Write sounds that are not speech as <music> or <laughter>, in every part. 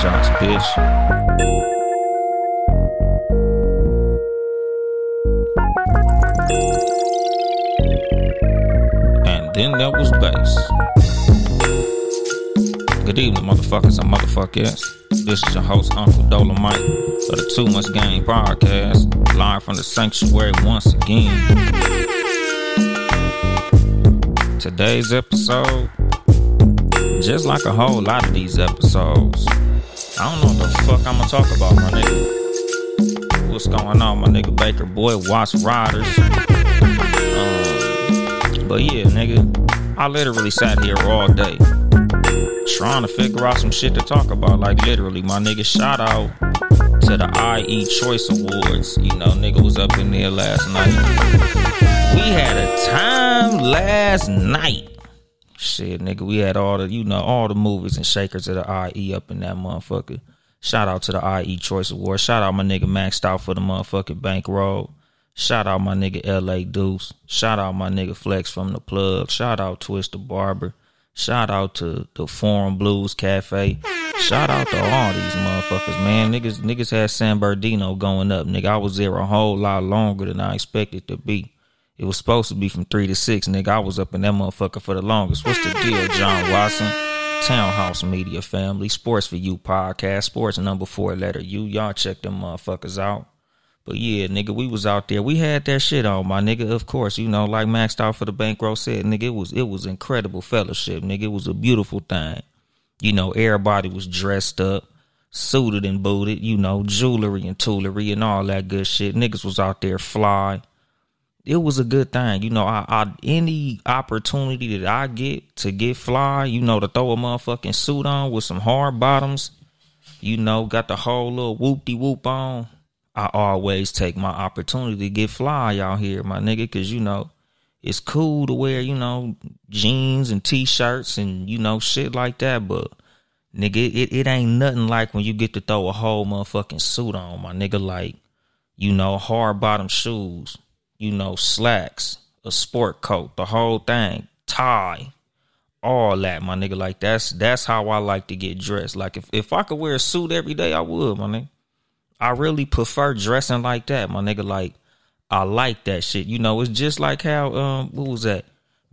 shots, bitch. And then there was bass. Good evening, motherfuckers and motherfuckers. This is your host, Uncle Dolemite, of the Too Much Game podcast, live from the sanctuary once again. Today's episode, just like a whole lot of these episodes, I don't know what the fuck I'm gonna talk about, my nigga. What's going on, my nigga Baker Boy? Watch Riders. Um, but yeah, nigga, I literally sat here all day trying to figure out some shit to talk about. Like literally, my nigga, shout out to the IE Choice Awards. You know, nigga was up in there last night. We had a time last night. Shit, nigga, we had all the, you know, all the movies and shakers of the IE up in that motherfucker. Shout out to the IE Choice Awards. Shout out my nigga maxed out for the motherfucking bankroll. Shout out my nigga LA Deuce. Shout out my nigga Flex from the plug. Shout out Twister Barber. Shout out to the Forum Blues Cafe. Shout out to all these motherfuckers, man. Niggas niggas had San Bernardino going up. Nigga, I was there a whole lot longer than I expected to be. It was supposed to be from three to six, nigga. I was up in that motherfucker for the longest. What's the deal, John Watson? TowneHouse Media Family, Sports for You podcast, Sports number four letter U. Y'all check them motherfuckers out. But yeah, nigga, we was out there. We had that shit on, my nigga. Of course, you know, like maxed out for the bankroll said, nigga, it was it was incredible fellowship, nigga. It was a beautiful thing. You know, everybody was dressed up, suited and booted, you know, jewelry and toolery and all that good shit. Niggas was out there fly. It was a good thing. You know, I, I any opportunity that I get to get fly, you know, to throw a motherfucking suit on with some hard bottoms, you know, got the whole little whoop de whoop on. I always take my opportunity to get fly out here, my nigga, cause you know, it's cool to wear, you know, jeans and t-shirts and, you know, shit like that, but nigga, it, it ain't nothing like when you get to throw a whole motherfucking suit on, my nigga, like, you know, hard bottom shoes, you know, slacks, a sport coat, the whole thing, tie, all that, my nigga. Like that's that's how I like to get dressed. Like if, if I could wear a suit every day, I would, my nigga. I really prefer dressing like that, my nigga. Like I like that shit. You know, it's just like how um what was that?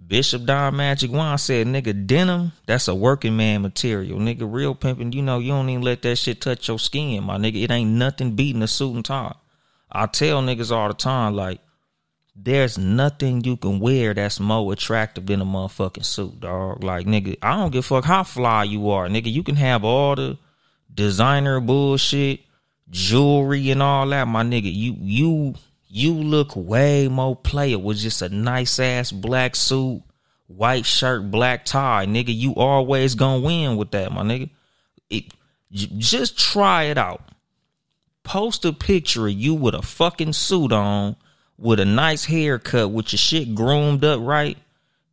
Bishop Don Magic Juan said, nigga, denim, that's a working man material. Nigga, real pimping, you know, you don't even let that shit touch your skin, my nigga. It ain't nothing beating a suit and tie. I tell niggas all the time, like, there's nothing you can wear that's more attractive than a motherfucking suit, dog. Like, nigga, I don't give a fuck how fly you are, nigga. You can have all the designer bullshit, jewelry and all that, my nigga. You you you look way more player with just a nice ass black suit, white shirt, black tie, nigga. You always gonna win with that, my nigga. It, just try it out. Post a picture of you with a fucking suit on, with a nice haircut, with your shit groomed up right.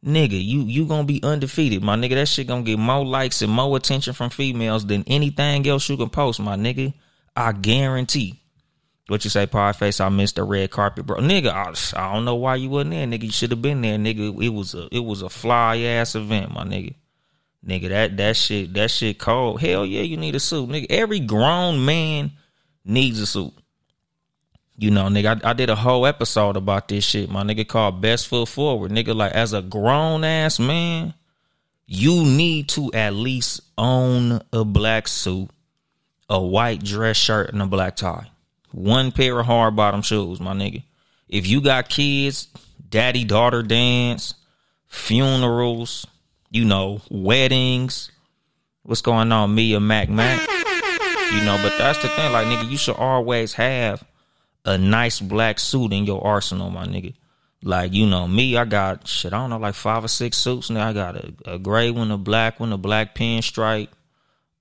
Nigga, you you gonna be undefeated, my nigga. That shit gonna get more likes and more attention from females than anything else you can post, my nigga. I guarantee. What you say, Podface? I missed the red carpet, bro. Nigga, I, I don't know why you wasn't there, nigga. You should have been there, nigga. It was a it was a fly ass event, my nigga. Nigga, that that shit that shit cold. Hell yeah, you need a suit, nigga. Every grown man needs a suit. You know, nigga, I, I did a whole episode about this shit, my nigga, called Best Foot Forward. Nigga, like as a grown ass man, you need to at least own a black suit, a white dress shirt, and a black tie. One pair of hard bottom shoes, my nigga. If you got kids, daddy daughter dance, funerals, you know, weddings, what's going on, me Mia Mac Mac? You know, but that's the thing, like nigga, you should always have a nice black suit in your arsenal, my nigga. Like, you know, me, I got shit, I don't know, like five or six suits now. I got a, a gray one, a black one, a black pinstripe.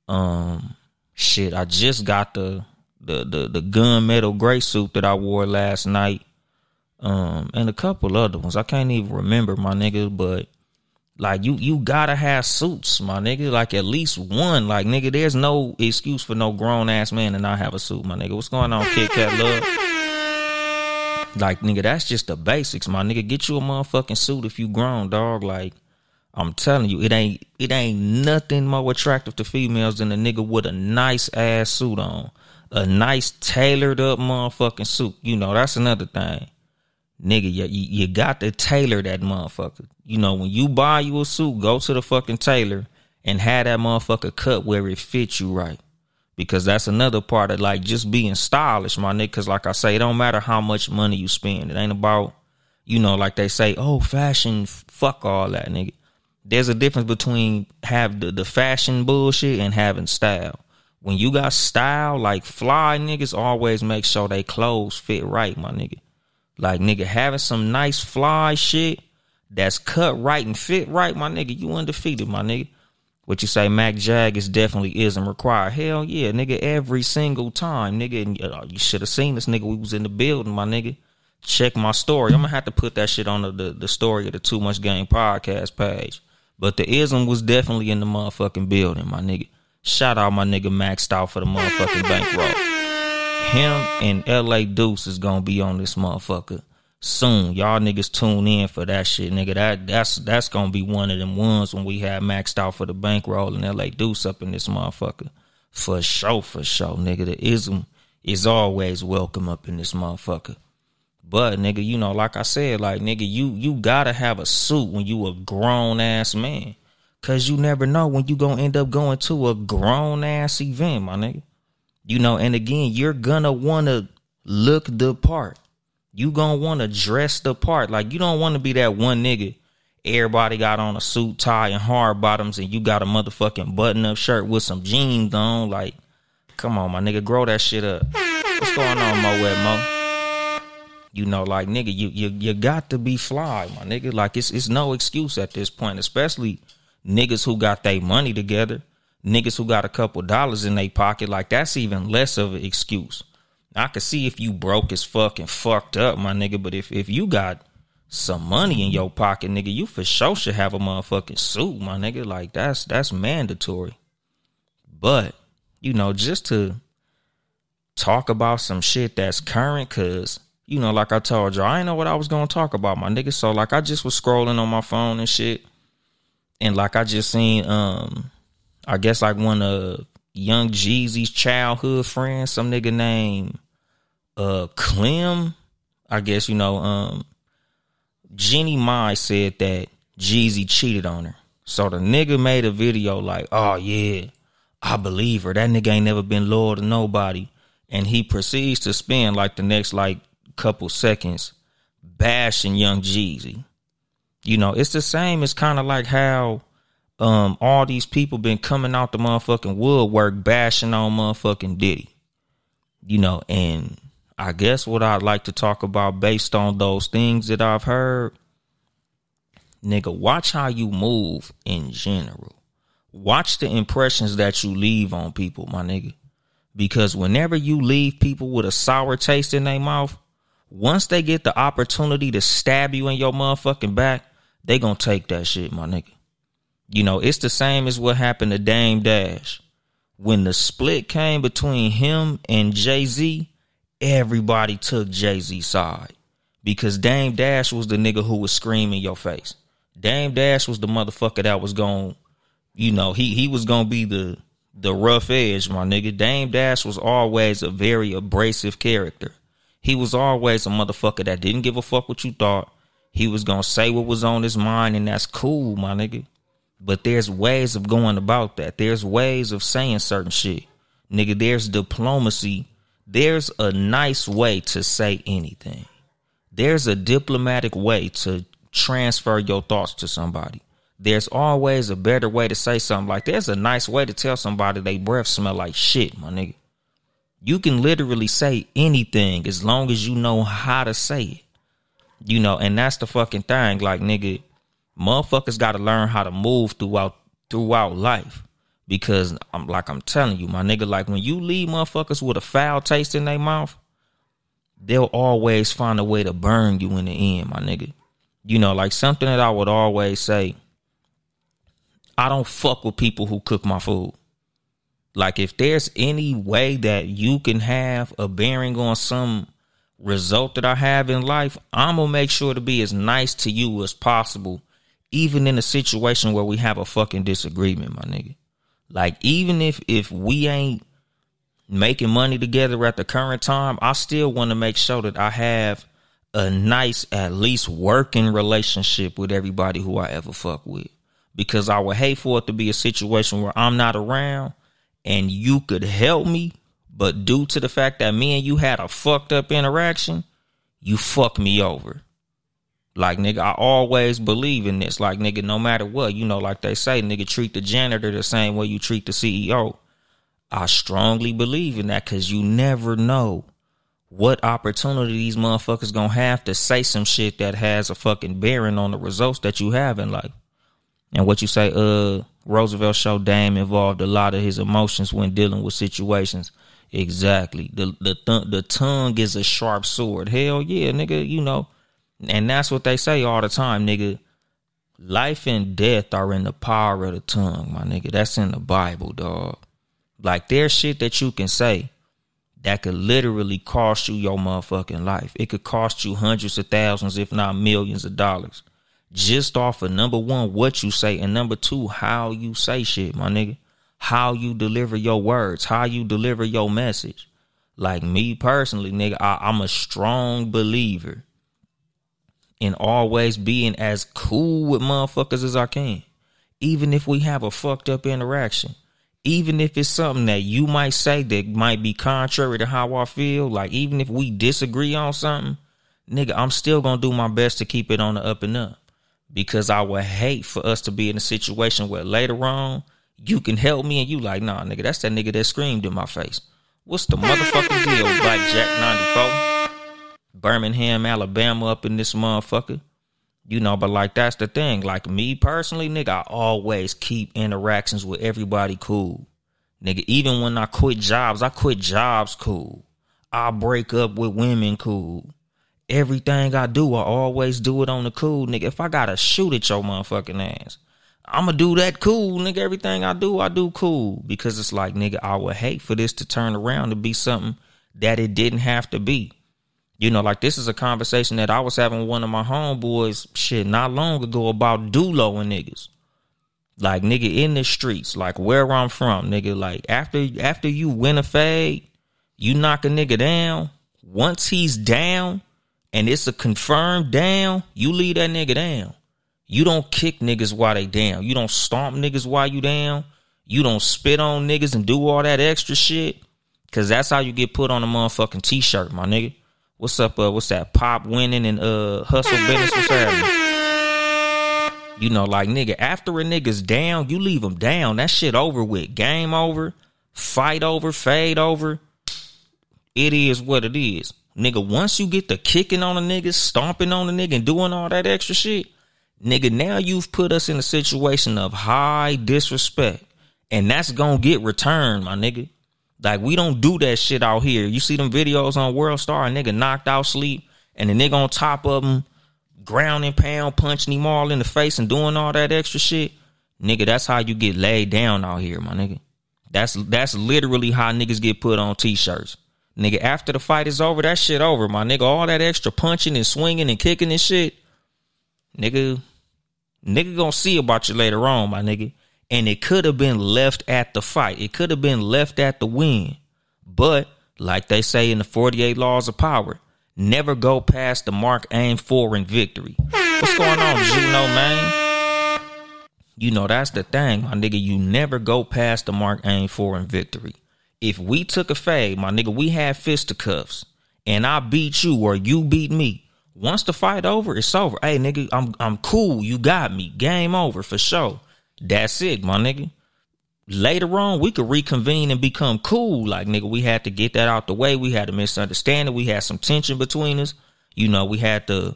Um shit, I just got the the the the gunmetal gray suit that I wore last night. Um and a couple other ones. I can't even remember my nigga, but like you you gotta have suits, my nigga. Like at least one. Like nigga, there's no excuse for no grown ass man to not have a suit, my nigga. What's going on, Kit Kat Love? Like nigga, that's just the basics, my nigga. Get you a motherfucking suit if you grown, dog. Like I'm telling you, it ain't it ain't nothing more attractive to females than a nigga with a nice ass suit on. A nice tailored up motherfucking suit. You know, that's another thing. Nigga, you, you got to tailor that motherfucker. You know, when you buy you a suit, go to the fucking tailor and have that motherfucker cut where it fits you right. Because that's another part of like just being stylish, my nigga. Cause like I say, it don't matter how much money you spend. It ain't about, you know, like they say, oh, fashion, fuck all that, nigga there's a difference between have the, the fashion bullshit and having style. When you got style, like fly niggas always make sure they clothes fit right, my nigga. Like nigga having some nice fly shit that's cut right and fit right, my nigga, you undefeated, my nigga. What you say, Mac Jag is definitely isn't required. Hell yeah, nigga, every single time, nigga. And, uh, you should have seen this nigga. We was in the building, my nigga. Check my story. I'm gonna have to put that shit on the, the, the story of the Too Much Game podcast page. But the ism was definitely in the motherfucking building, my nigga. Shout out my nigga maxed out for the motherfucking bankroll. Him and LA Deuce is gonna be on this motherfucker soon. Y'all niggas tune in for that shit, nigga. That that's that's gonna be one of them ones when we have maxed out for the bankroll and LA Deuce up in this motherfucker. For sure, for sure, nigga. The ism is always welcome up in this motherfucker. But nigga, you know, like I said, like nigga, you you gotta have a suit when you a grown ass man. Cause you never know when you gonna end up going to a grown ass event, my nigga. You know, and again, you're gonna wanna look the part. You gonna wanna dress the part. Like you don't wanna be that one nigga. Everybody got on a suit, tie, and hard bottoms, and you got a motherfucking button up shirt with some jeans on. Like, come on, my nigga, grow that shit up. What's going on, Mo Wet Mo? You know, like nigga, you you you got to be fly, my nigga. Like it's it's no excuse at this point, especially niggas who got their money together, niggas who got a couple dollars in their pocket. Like that's even less of an excuse. I could see if you broke as fuck and fucked up, my nigga. But if if you got some money in your pocket, nigga, you for sure should have a motherfucking suit, my nigga. Like that's that's mandatory. But you know, just to talk about some shit that's current, cause you know, like I told you, I didn't know what I was gonna talk about, my nigga. So like I just was scrolling on my phone and shit. And like I just seen um I guess like one of young Jeezy's childhood friends, some nigga named uh Clem. I guess, you know, um Jeannie Mai said that Jeezy cheated on her. So the nigga made a video like, oh yeah, I believe her. That nigga ain't never been loyal to nobody. And he proceeds to spend like the next like couple seconds bashing Young Jeezy. You know, it's the same. It's kind of like how um all these people been coming out the motherfucking woodwork bashing on motherfucking Diddy. You know, and I guess what I'd like to talk about based on those things that I've heard, nigga, watch how you move in general. Watch the impressions that you leave on people, my nigga. Because whenever you leave people with a sour taste in their mouth, once they get the opportunity to stab you in your motherfucking back, they gonna take that shit, my nigga. You know, it's the same as what happened to Dame Dash. When the split came between him and Jay Z, everybody took Jay Z's side because Dame Dash was the nigga who was screaming your face. Dame Dash was the motherfucker that was going, you know, he he was gonna be the the rough edge, my nigga. Dame Dash was always a very abrasive character. He was always a motherfucker that didn't give a fuck what you thought. He was gonna say what was on his mind, and that's cool, my nigga. But there's ways of going about that. There's ways of saying certain shit. Nigga, there's diplomacy. There's a nice way to say anything. There's a diplomatic way to transfer your thoughts to somebody. There's always a better way to say something. Like there's a nice way to tell somebody they breath smell like shit, my nigga. You can literally say anything as long as you know how to say it. You know, and that's the fucking thing. Like, nigga, motherfuckers gotta learn how to move throughout throughout life. Because I'm like I'm telling you, my nigga, like when you leave motherfuckers with a foul taste in their mouth, they'll always find a way to burn you in the end, my nigga. You know, like something that I would always say, I don't fuck with people who cook my food. Like if there's any way that you can have a bearing on some result that I have in life, I'm gonna make sure to be as nice to you as possible, even in a situation where we have a fucking disagreement, my nigga. Like even if if we ain't making money together at the current time, I still want to make sure that I have a nice, at least working relationship with everybody who I ever fuck with. Because I would hate for it to be a situation where I'm not around and you could help me, but due to the fact that me and you had a fucked up interaction, you fuck me over. Like nigga, I always believe in this. Like nigga, no matter what, you know, like they say, nigga, treat the janitor the same way you treat the CEO. I strongly believe in that because you never know what opportunity these motherfuckers gonna have to say some shit that has a fucking bearing on the results that you have in life. And what you say, uh, Roosevelt showed Dame involved a lot of his emotions when dealing with situations. Exactly. The the th- the tongue is a sharp sword. Hell yeah, nigga. You know, and that's what they say all the time, nigga. Life and death are in the power of the tongue, my nigga. That's in the Bible, dog. Like there's shit that you can say that could literally cost you your motherfucking life. It could cost you hundreds of thousands, if not millions of dollars. Just off of number one, what you say, and number two, how you say shit, my nigga. How you deliver your words, how you deliver your message. Like me personally, nigga, I, I'm a strong believer in always being as cool with motherfuckers as I can. Even if we have a fucked up interaction even if it's something that you might say that might be contrary to how I feel, like even if we disagree on something, nigga, I'm still gonna do my best to keep it on the up and up. Because I would hate for us to be in a situation where later on you can help me and you like, nah, nigga, that's that nigga that screamed in my face. What's the motherfucking deal, Black Jack 94? Birmingham, Alabama up in this motherfucker. You know, but like that's the thing. Like me personally, nigga, I always keep interactions with everybody cool. Nigga, even when I quit jobs, I quit jobs cool. I break up with women cool. Everything I do, I always do it on the cool, nigga. If I gotta shoot at your motherfucking ass, I'ma do that cool, nigga. Everything I do, I do cool. Because it's like, nigga, I would hate for this to turn around to be something that it didn't have to be. You know, like this is a conversation that I was having with one of my homeboys shit not long ago about Dulo and niggas. Like nigga in the streets, like where I'm from, nigga. Like after after you win a fade, you knock a nigga down. Once he's down and it's a confirmed down, you leave that nigga down. You don't kick niggas while they down. You don't stomp niggas while you down. You don't spit on niggas and do all that extra shit. Cause that's how you get put on a motherfucking t-shirt, my nigga. What's up? Uh, what's that? Pop winning and uh hustle business. What's happening? You know, like nigga, after a nigga's down, you leave him down. That shit over with. Game over. Fight over. Fade over. It is what it is. Nigga, once you get the kicking on a nigga, stomping on a nigga, and doing all that extra shit, nigga, now you've put us in a situation of high disrespect. And that's gonna get returned, my nigga. Like we don't do that shit out here. You see them videos on World Star, a nigga knocked out sleep, and the nigga on top of him, ground and pound, punching him all in the face and doing all that extra shit. Nigga, that's how you get laid down out here, my nigga. That's that's literally how niggas get put on t-shirts. Nigga, after the fight is over, that shit over, my nigga. All that extra punching and swinging and kicking and shit, nigga, nigga gonna see about you later on, my nigga and it could have been left at the fight. It could have been left at the win. But like they say in the 48 laws of power, never go past the mark aimed for in victory. What's going on, Juno, man? You know, that's the thing, my nigga. You never go past the mark aimed for in victory. If we took a fade, my nigga, we had fisticuffs, and I beat you or you beat me. Once the fight over, it's over. Hey, nigga, I'm I'm cool. You got me. Game over for sure. That's it, my nigga. Later on, we could reconvene and become cool. Like, nigga, we had to get that out the way. We had a misunderstanding. We had some tension between us. You know, we had to,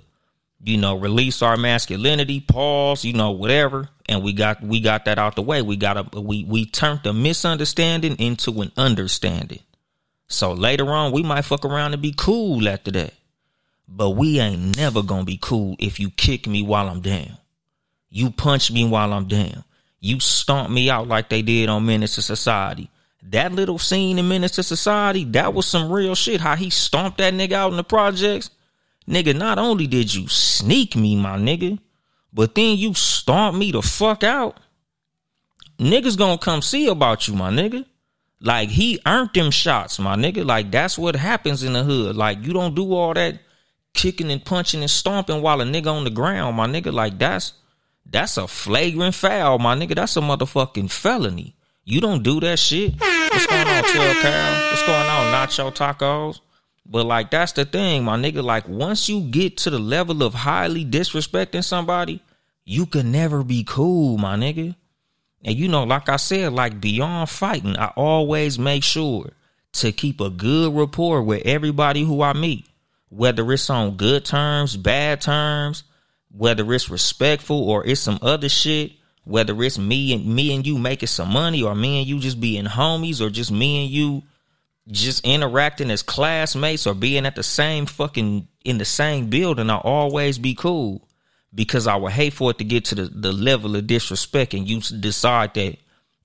you know, release our masculinity, pause, you know, whatever. And we got we got that out the way. We got a we we turned the misunderstanding into an understanding. So later on, we might fuck around and be cool after that. But we ain't never gonna be cool if you kick me while I'm down. You punch me while I'm down. You stomp me out like they did on Menace to Society. That little scene in Menace to Society, that was some real shit. How he stomped that nigga out in the projects. Nigga, not only did you sneak me, my nigga, but then you stomp me the fuck out, niggas gonna come see about you, my nigga. Like he earned them shots, my nigga. Like that's what happens in the hood. Like you don't do all that kicking and punching and stomping while a nigga on the ground, my nigga. Like that's that's a flagrant foul, my nigga. That's a motherfucking felony. You don't do that shit. What's going on, 12 Carol? What's going on, Nacho Tacos? But like that's the thing, my nigga. Like once you get to the level of highly disrespecting somebody, you can never be cool, my nigga. And you know, like I said, like beyond fighting, I always make sure to keep a good rapport with everybody who I meet, whether it's on good terms, bad terms, whether it's respectful or it's some other shit, whether it's me and me and you making some money or me and you just being homies or just me and you just interacting as classmates or being at the same fucking in the same building, I'll always be cool. Because I would hate for it to get to the, the level of disrespect and you decide that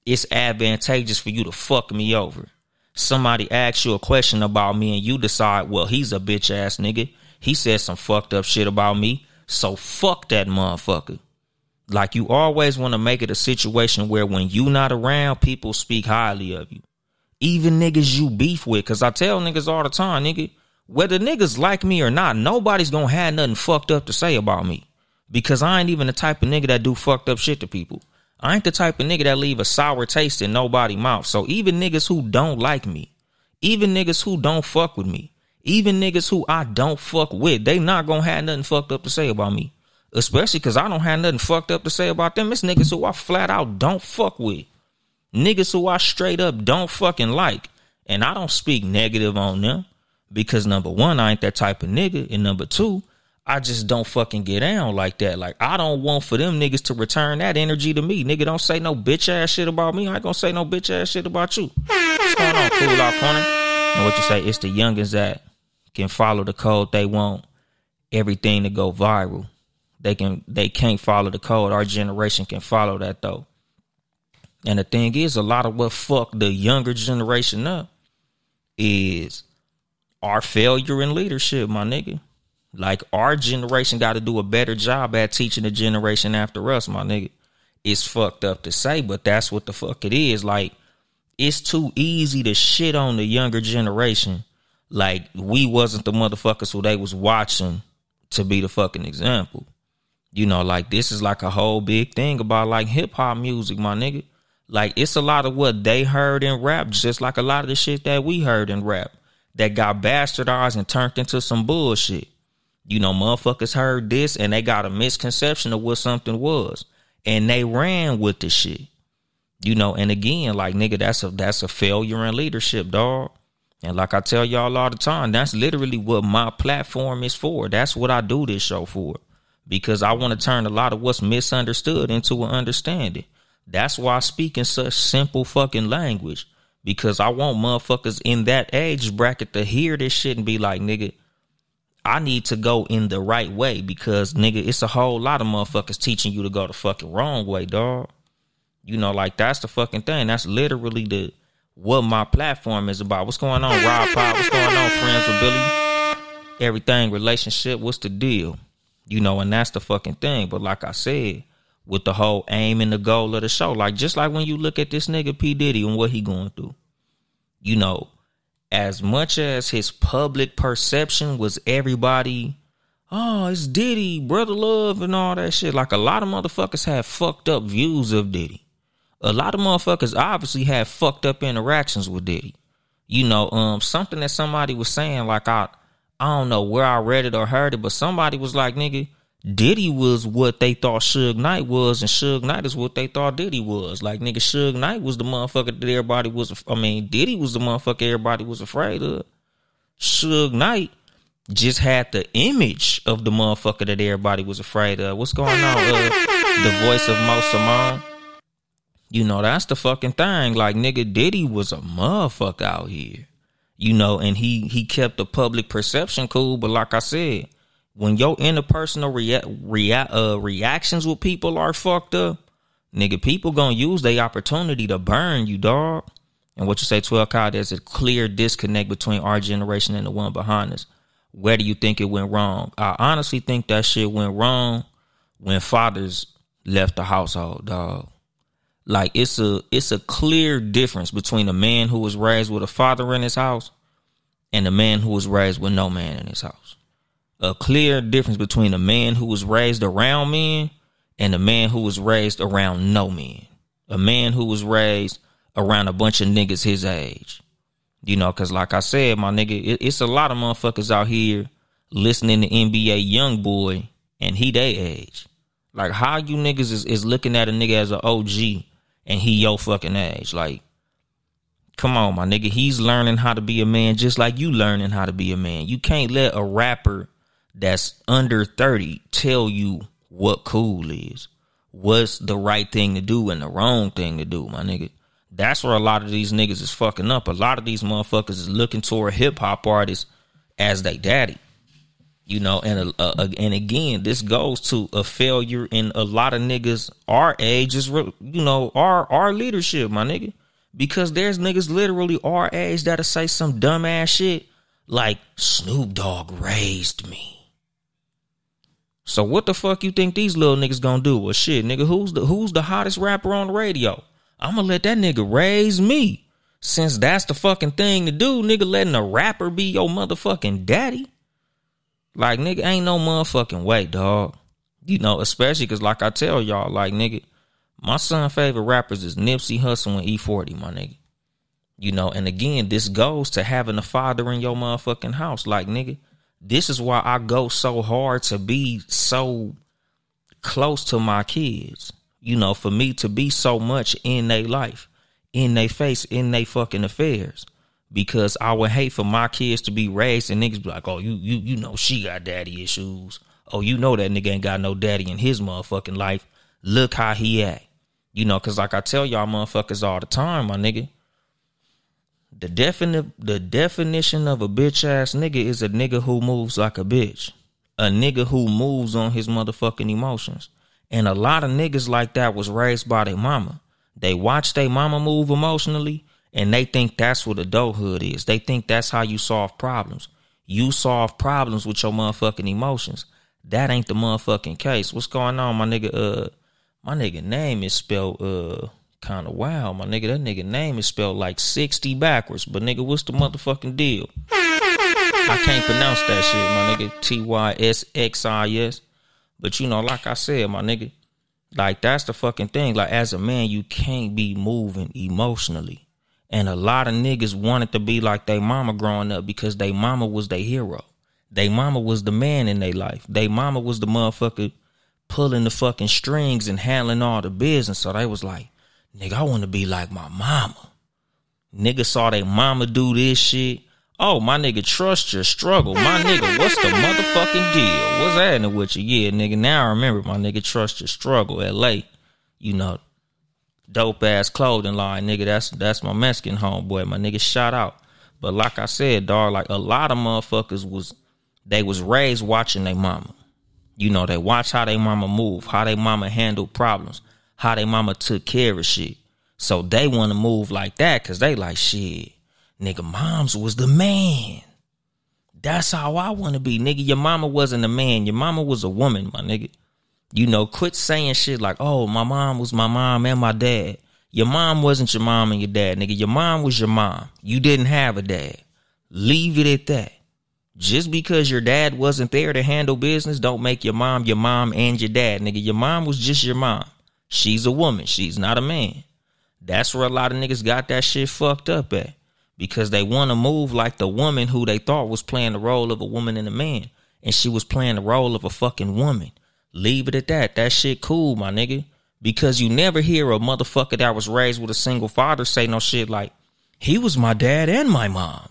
it's advantageous for you to fuck me over. Somebody asks you a question about me and you decide, well, he's a bitch ass nigga. He said some fucked up shit about me. So fuck that motherfucker. Like you always want to make it a situation where when you not around, people speak highly of you even niggas you beef with. Cause I tell niggas all the time, nigga, whether niggas like me or not, nobody's gonna have nothing fucked up to say about me. Because I ain't even the type of nigga that do fucked up shit to people. I ain't the type of nigga that leave a sour taste in nobody mouth. So even niggas who don't like me, even niggas who don't fuck with me, even niggas who I don't fuck with, they not gonna have nothing fucked up to say about me. Especially cause I don't have nothing fucked up to say about them. It's niggas who I flat out don't fuck with niggas who I straight up don't fucking like. And I don't speak negative on them because number one, I ain't that type of nigga. And number two, I just don't fucking get down like that. Like I don't want for them niggas to return that energy to me. Nigga, don't say no bitch ass shit about me. I ain't gonna say no bitch ass shit about you. What's going on, cool out corner? And what you say? It's the youngins that can follow the code they want everything to go viral. They can they can't follow the code. Our generation can follow that though. And the thing is, a lot of what fucked the younger generation up is our failure in leadership, my nigga. Like our generation got to do a better job at teaching the generation after us, my nigga. It's fucked up to say, but that's what the fuck it is. Like it's too easy to shit on the younger generation. Like we wasn't the motherfuckers who they was watching to be the fucking example. You know, like this is like a whole big thing about like hip hop music, my nigga. Like it's a lot of what they heard in rap, just like a lot of the shit that we heard in rap that got bastardized and turned into some bullshit. You know, motherfuckers heard this and they got a misconception of what something was. And they ran with the shit. You know, and again, like nigga, that's a that's a failure in leadership, dog. And like I tell y'all all the time, that's literally what my platform is for. That's what I do this show for. Because I want to turn a lot of what's misunderstood into an understanding. That's why I speak in such simple fucking language. Because I want motherfuckers in that age bracket to hear this shit and be like, nigga, I need to go in the right way because nigga, it's a whole lot of motherfuckers teaching you to go the fucking wrong way, dog. You know, like that's the fucking thing. That's literally the what my platform is about. What's going on, Rob Pop? What's going on, friends with Billy? Everything, relationship, what's the deal? You know, and that's the fucking thing. But like I said, with the whole aim and the goal of the show. Like just like when you look at this nigga P Diddy and what he going through, you know, as much as his public perception was everybody, oh, it's Diddy, brother love, and all that shit. Like a lot of motherfuckers have fucked up views of Diddy. A lot of motherfuckers obviously have fucked up interactions with Diddy. You know, um, something that somebody was saying, like I, I don't know where I read it or heard it, but somebody was like, nigga, Diddy was what they thought Suge Knight was, and Suge Knight is what they thought Diddy was. Like nigga, Suge Knight was the motherfucker that everybody was. I mean, Diddy was the motherfucker everybody was afraid of. Suge Knight just had the image of the motherfucker that everybody was afraid of. What's going on? Uh, the voice of Mo Simone. You know, that's the fucking thing. Like nigga, Diddy was a motherfucker out here. You know, and he he kept the public perception cool, but like I said when your interpersonal rea- rea- uh, reactions with people are fucked up, nigga, people gonna use their opportunity to burn you, dog. And what you say, 12 Kyle, there's a clear disconnect between our generation and the one behind us. Where do you think it went wrong? I honestly think that shit went wrong when fathers left the household, dog. Like it's a it's a clear difference between a man who was raised with a father in his house and a man who was raised with no man in his house. A clear difference between a man who was raised around men and a man who was raised around no men. A man who was raised around a bunch of niggas his age. You know, cause like I said, my nigga, it, it's a lot of motherfuckers out here listening to NBA Young Boy and he they age. Like how you niggas is, is looking at a nigga as an OG and he your fucking age. Like, come on, my nigga. He's learning how to be a man just like you learning how to be a man. You can't let a rapper that's under 30 tell you what cool is. What's the right thing to do and the wrong thing to do, my nigga. That's where a lot of these niggas is fucking up. A lot of these motherfuckers is looking toward hip hop artists as they daddy. You know, and uh, uh, and again, this goes to a failure in a lot of niggas our age is, you know, our our leadership, my nigga. Because there's niggas literally our age that'll say some dumbass shit like Snoop Dogg raised me. So what the fuck you think these little niggas gonna do? Well, shit, nigga, who's the who's the hottest rapper on the radio? I'm gonna let that nigga raise me. Since that's the fucking thing to do, nigga, letting a rapper be your motherfucking daddy. Like, nigga, ain't no motherfucking way, dog. You know, especially because, like I tell y'all, like, nigga, my son' favorite rappers is Nipsey Hussle and E40, my nigga. You know, and again, this goes to having a father in your motherfucking house. Like, nigga, this is why I go so hard to be so close to my kids. You know, for me to be so much in their life, in their face, in their fucking affairs because I would hate for my kids to be raised and niggas be like, oh, you you you know she got daddy issues. Oh, you know that nigga ain't got no daddy in his motherfucking life. Look how he act. You know, cause like I tell y'all motherfuckers all the time, my nigga. The definite the definition of a bitch ass nigga is a nigga who moves like a bitch. A nigga who moves on his motherfucking emotions. And a lot of niggas like that was raised by their mama. They watch their mama move emotionally and they think that's what adulthood is. They think that's how you solve problems. You solve problems with your motherfucking emotions. That ain't the motherfucking case. What's going on, my nigga? Uh, my nigga name is spelled uh kind of wild. My nigga, that nigga name is spelled like sixty backwards. But nigga, what's the motherfucking deal? I can't pronounce that shit, my nigga. T Y S X I S. But you know, like I said, my nigga, like that's the fucking thing. Like as a man, you can't be moving emotionally. And a lot of niggas wanted to be like their mama growing up because their mama was their hero. Their mama was the man in their life. Their mama was the motherfucker pulling the fucking strings and handling all the business. So they was like, nigga, I want to be like my mama. Nigga saw their mama do this shit. Oh, my nigga, trust your struggle. My nigga, what's the motherfucking deal? What's happening with you? Yeah, nigga, now I remember my nigga, trust your struggle. LA, you know, dope ass clothing line, nigga. That's that's my Mexican homeboy. My nigga shout out. But like I said, dog, like a lot of motherfuckers was they was raised watching their mama. You know, they watch how they mama move, how they mama handle problems, how they mama took care of shit. So they want to move like that because they like shit. Nigga, moms was the man. That's how I want to be, nigga. Your mama wasn't a man. Your mama was a woman, my nigga. You know, quit saying shit like, oh, my mom was my mom and my dad. Your mom wasn't your mom and your dad, nigga. Your mom was your mom. You didn't have a dad. Leave it at that. Just because your dad wasn't there to handle business, don't make your mom your mom and your dad, nigga. Your mom was just your mom. She's a woman. She's not a man. That's where a lot of niggas got that shit fucked up at. Because they want to move like the woman who they thought was playing the role of a woman and a man. And she was playing the role of a fucking woman. Leave it at that. That shit cool, my nigga. Because you never hear a motherfucker that was raised with a single father say no shit like, he was my dad and my mom.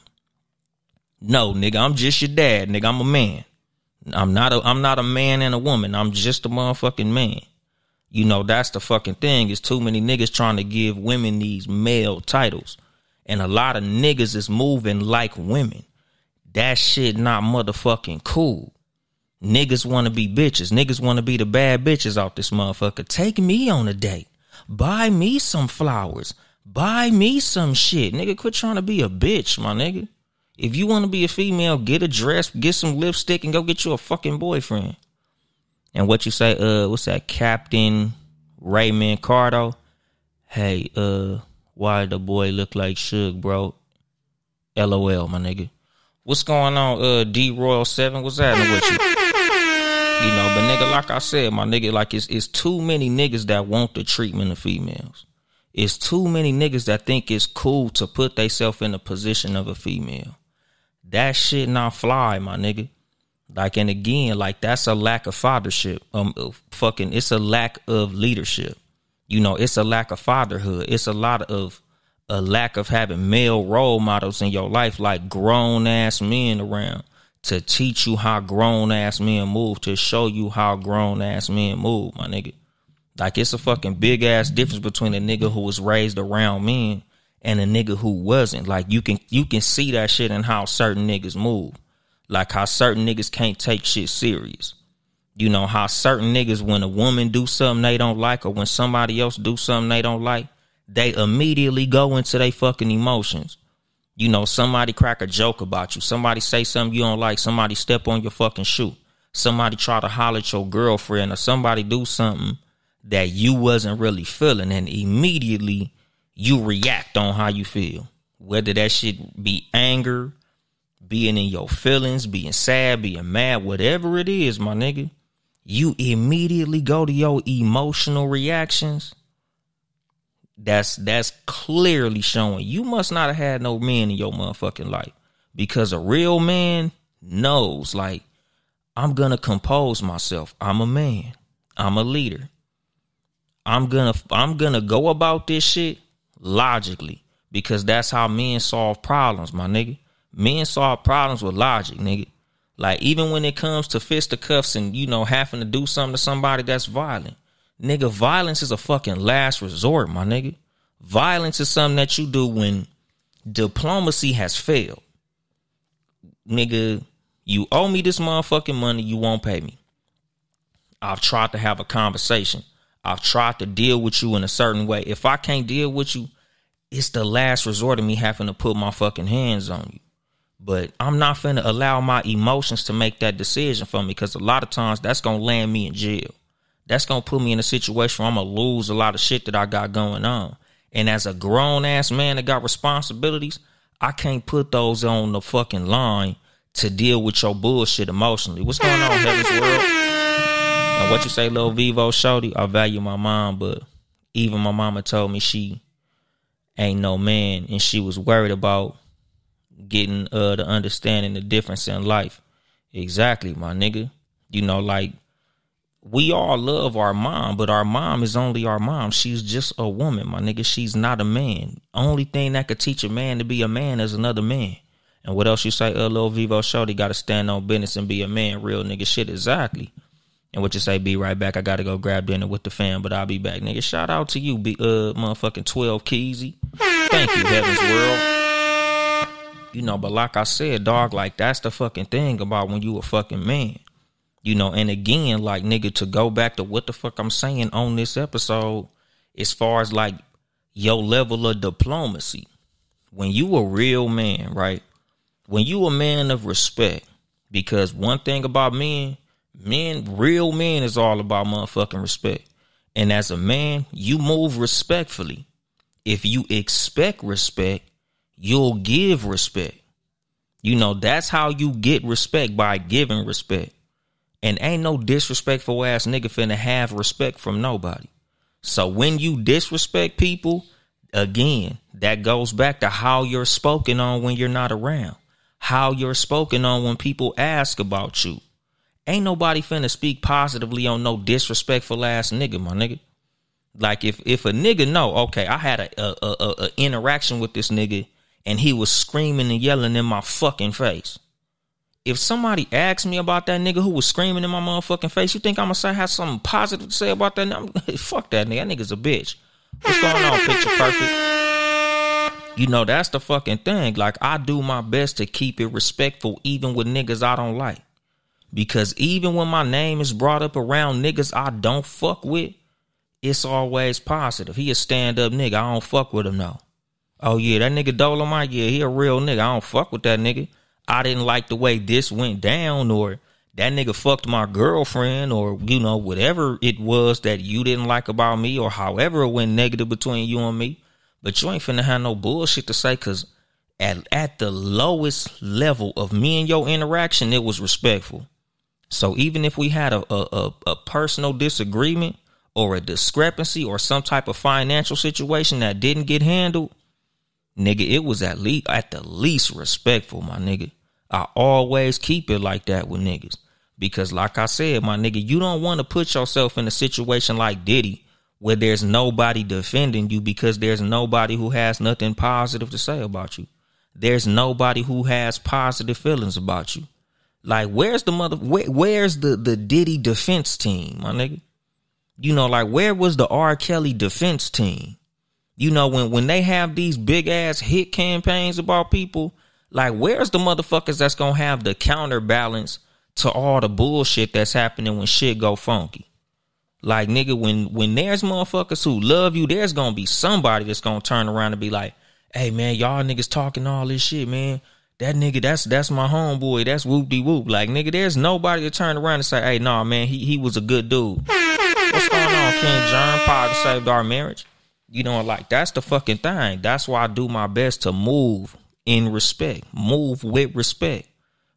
No, nigga, I'm just your dad, nigga. I'm a man. I'm not a I'm not a man and a woman. I'm just a motherfucking man. You know, that's the fucking thing. Is too many niggas trying to give women these male titles. And a lot of niggas is moving like women. That shit not motherfucking cool. Niggas want to be bitches. Niggas want to be the bad bitches off this motherfucker. Take me on a date. Buy me some flowers. Buy me some shit. Nigga, quit trying to be a bitch, my nigga. If you want to be a female, get a dress, get some lipstick, and go get you a fucking boyfriend. And what you say, uh, what's that, Captain Raymond Cardo? Hey, uh, why the boy look like Suge, bro? LOL, my nigga. What's going on, uh, D Royal Seven? What's happening with you? You know, but nigga, like I said, my nigga, like it's it's too many niggas that want the treatment of females. It's too many niggas that think it's cool to put themselves in the position of a female. That shit not fly, my nigga. Like and again, like that's a lack of fathership. Um, fucking, it's a lack of leadership. You know, it's a lack of fatherhood. It's a lot of a lack of having male role models in your life, like grown ass men around to teach you how grown ass men move, to show you how grown ass men move, my nigga. Like it's a fucking big ass difference between a nigga who was raised around men and a nigga who wasn't. Like you can you can see that shit in how certain niggas move. Like how certain niggas can't take shit serious. You know how certain niggas when a woman do something they don't like or when somebody else do something they don't like, they immediately go into their fucking emotions you know, somebody crack a joke about you, somebody say something you don't like, somebody step on your fucking shoe, somebody try to holler at your girlfriend, or somebody do something that you wasn't really feeling, and immediately you react on how you feel. Whether that shit be anger, being in your feelings, being sad, being mad, whatever it is, my nigga, you immediately go to your emotional reactions that's that's clearly showing you must not have had no men in your motherfucking life because a real man knows like I'm gonna compose myself. I'm a man. I'm a leader. I'm gonna I'm gonna go about this shit logically because that's how men solve problems, my nigga. Men solve problems with logic, nigga. Like even when it comes to fisticuffs and you know having to do something to somebody that's violent, Nigga, violence is a fucking last resort, my nigga. Violence is something that you do when diplomacy has failed. Nigga, you owe me this motherfucking money, you won't pay me. I've tried to have a conversation. I've tried to deal with you in a certain way. If I can't deal with you, it's the last resort of me having to put my fucking hands on you. But I'm not finna allow my emotions to make that decision for me because a lot of times that's gonna land me in jail that's gonna put me in a situation where I'm gonna lose a lot of shit that I got going on. And as a grown ass man that got responsibilities, I can't put those on the fucking line to deal with your bullshit emotionally. What's going on, Heaven's World? And what you say, little Vivo Shorty? I value my mom, but even my mama told me she ain't no man, and she was worried about getting uh the understanding the difference in life. Exactly, my nigga. You know, like we all love our mom, but our mom is only our mom. She's just a woman, my nigga. She's not a man. Only thing that could teach a man to be a man is another man. And what else you say? Uh, little Vivo Shorty got to stand on business and be a man. Real nigga shit, exactly. And what you say? Be right back. I got to go grab dinner with the fam, but I'll be back, nigga. Shout out to you, be uh, motherfucking twelve Keezy. Thank you, Heaven's World. You know, but like I said, dog, like that's the fucking thing about when you a fucking man. You know, and again, like nigga, to go back to what the fuck I'm saying on this episode, as far as like your level of diplomacy, when you a real man, right? When you a man of respect, because one thing about men, men, real men is all about motherfucking respect. And as a man, you move respectfully. If you expect respect, you'll give respect. You know, that's how you get respect by giving respect. And ain't no disrespectful ass nigga finna have respect from nobody. So when you disrespect people, again, that goes back to how you're spoken on when you're not around. How you're spoken on when people ask about you. Ain't nobody finna speak positively on no disrespectful ass nigga, my nigga. Like if if a nigga know, okay, I had a, a, a, a interaction with this nigga and he was screaming and yelling in my fucking face if somebody asks me about that nigga who was screaming in my motherfucking face, you think I'm gonna say have something positive to say about that? I'm, <laughs> fuck that nigga. That nigga's a bitch. What's going on, picture perfect? You know, that's the fucking thing. Like, I do my best to keep it respectful, even with niggas I don't like. Because even when my name is brought up around niggas I don't fuck with, it's always positive. He a stand up nigga. I don't fuck with him now. Oh yeah, that nigga Dolemite, yeah, he a real nigga. I don't fuck with that nigga. I didn't like the way this went down or that nigga fucked my girlfriend or you know whatever it was that you didn't like about me or however it went negative between you and me. But you ain't finna have no bullshit to say because at, at the lowest level of me and your interaction it was respectful. So even if we had a, a, a, a personal disagreement or a discrepancy or some type of financial situation that didn't get handled nigga it was at least at the least respectful my nigga I always keep it like that with niggas. Because like I said, my nigga, you don't want to put yourself in a situation like Diddy where there's nobody defending you because there's nobody who has nothing positive to say about you. There's nobody who has positive feelings about you. Like where's the mother where, where's the the Diddy defense team, my nigga? You know, like where was the R. Kelly defense team? You know, when when they have these big ass hit campaigns about people, like where's the motherfuckers that's gonna have the counterbalance to all the bullshit that's happening when shit go funky. Like nigga, when when there's motherfuckers who love you, there's gonna be somebody that's gonna turn around and be like, "Hey man, y'all niggas talking all this shit, man. That nigga, that's that's my homeboy. That's whoop de whoop. Like nigga, there's nobody to turn around and say, "Hey, nah, man, he he was a good dude." What's going on, King John? Pod saved our marriage. You know, like that's the fucking thing. That's why I do my best to move in respect, move with respect.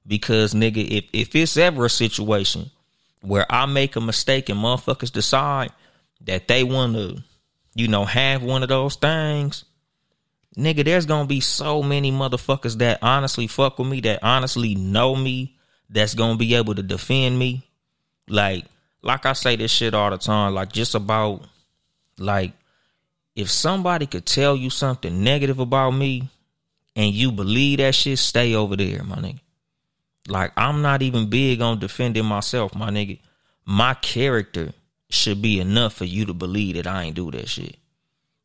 Because nigga, if if it's ever a situation where I make a mistake and motherfuckers decide that they want to, you know, have one of those things, nigga, there's gonna be so many motherfuckers that honestly fuck with me, that honestly know me, that's gonna be able to defend me. Like, like I say this shit all the time, like just about like if somebody could tell you something negative about me and you believe that shit, stay over there, my nigga. Like I'm not even big on defending myself, my nigga. My character should be enough for you to believe that I ain't do that shit.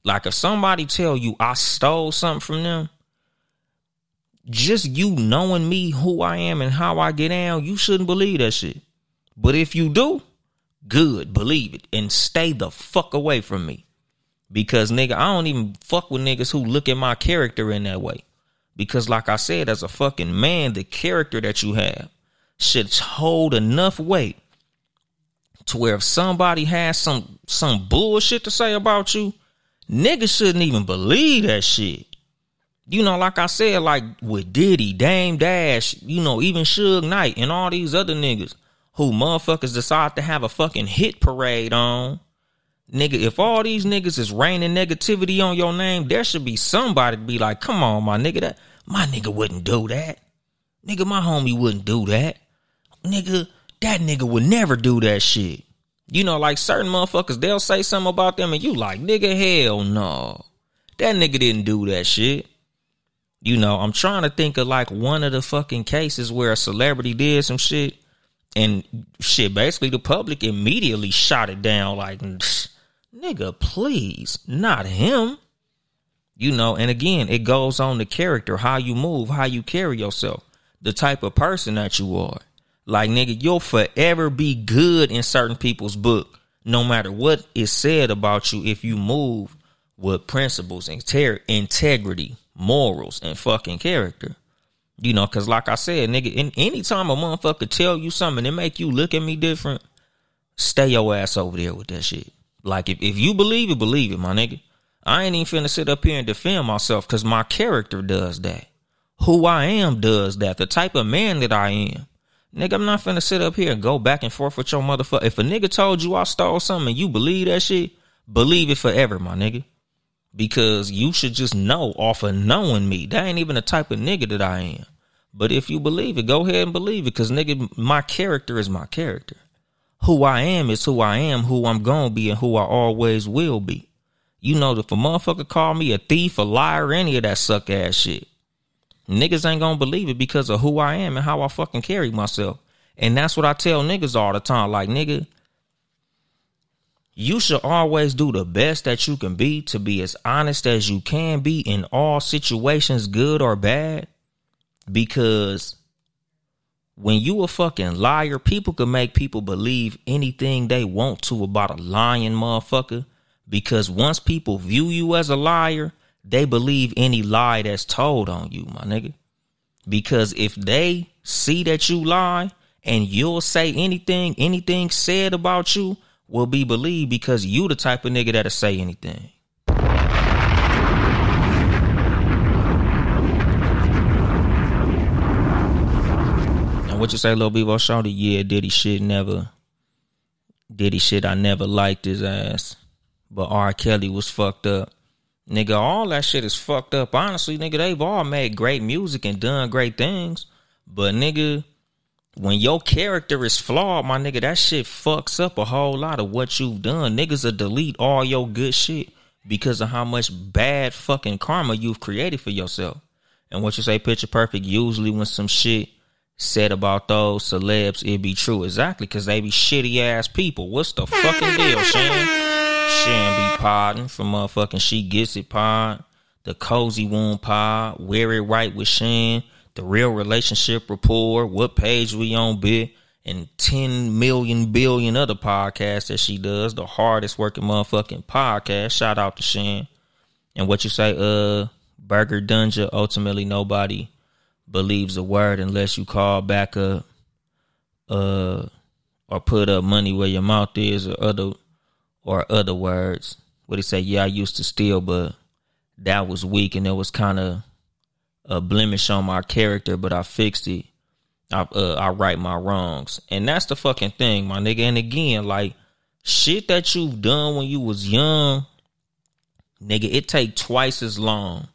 Like if somebody tell you I stole something from them, just you knowing me, who I am and how I get down, you shouldn't believe that shit. But if you do, good, believe it and stay the fuck away from me. Because nigga, I don't even fuck with niggas who look at my character in that way. Because, like I said, as a fucking man, the character that you have should hold enough weight to where if somebody has some some bullshit to say about you, niggas shouldn't even believe that shit. You know, like I said, like with Diddy, Dame Dash, you know, even Suge Knight and all these other niggas who motherfuckers decide to have a fucking hit parade on. Nigga, if all these niggas is raining negativity on your name, there should be somebody to be like, come on, my nigga, that my nigga wouldn't do that. Nigga, my homie wouldn't do that. Nigga, that nigga would never do that shit. You know, like certain motherfuckers, they'll say something about them and you like, nigga, hell no. That nigga didn't do that shit. You know, I'm trying to think of like one of the fucking cases where a celebrity did some shit and shit, basically the public immediately shot it down like, nigga, please, not him. You know, and again, it goes on the character, how you move, how you carry yourself, the type of person that you are. Like, nigga, you'll forever be good in certain people's book, no matter what is said about you if you move with principles, inter- integrity, morals, and fucking character. You know, cause like I said, nigga, in, anytime a motherfucker tell you something and make you look at me different, stay your ass over there with that shit. Like if, if you believe it, believe it, my nigga. I ain't even finna sit up here and defend myself because my character does that. Who I am does that. The type of man that I am. Nigga, I'm not finna sit up here and go back and forth with your motherfucker. If a nigga told you I stole something and you believe that shit, believe it forever, my nigga. Because you should just know off of knowing me. That ain't even the type of nigga that I am. But if you believe it, go ahead and believe it. Cause nigga, my character is my character. Who I am is who I am, who I'm gonna be, and who I always will be. You know, if a motherfucker call me a thief, a liar, any of that suck ass shit, niggas ain't gonna believe it because of who I am and how I fucking carry myself. And that's what I tell niggas all the time. Like, nigga, you should always do the best that you can be to be as honest as you can be in all situations, good or bad. Because when you a fucking liar, people can make people believe anything they want to about a lying motherfucker because once people view you as a liar, they believe any lie that's told on you, my nigga. Because if they see that you lie and you'll say anything, anything said about you will be believed because you the type of nigga that'll say anything. And what you say, Lil Bevo Shorty? Yeah, Diddy shit never. Diddy shit, I never liked his ass. But R. Kelly was fucked up. Nigga, all that shit is fucked up. Honestly, nigga, they've all made great music and done great things. But nigga, when your character is flawed, my nigga, that shit fucks up a whole lot of what you've done. Niggas will delete all your good shit because of how much bad fucking karma you've created for yourself. And what you say, picture perfect, usually when some shit said about those celebs, it'd be true. Exactly, because they be shitty ass people. What's the fucking deal, Shan? Shan be podding from motherfucking She Gets It pod, the Cozy Womb pod, Wear It Right with Shan the real relationship rapport, what page we on bit, and 10 million billion other podcasts that she does. The hardest working motherfucking podcast. Shout out to Shan. And what you say, uh, Burger Dungeon, ultimately nobody believes a word unless you call back up, uh, or put up money where your mouth is, or other, or other words. What he say? Yeah, I used to steal, but that was weak, and it was kind of a blemish on my character, but I fixed it. I uh, I right my wrongs, and that's the fucking thing, my nigga. And again, like shit that you've done when you was young, nigga, it take twice as long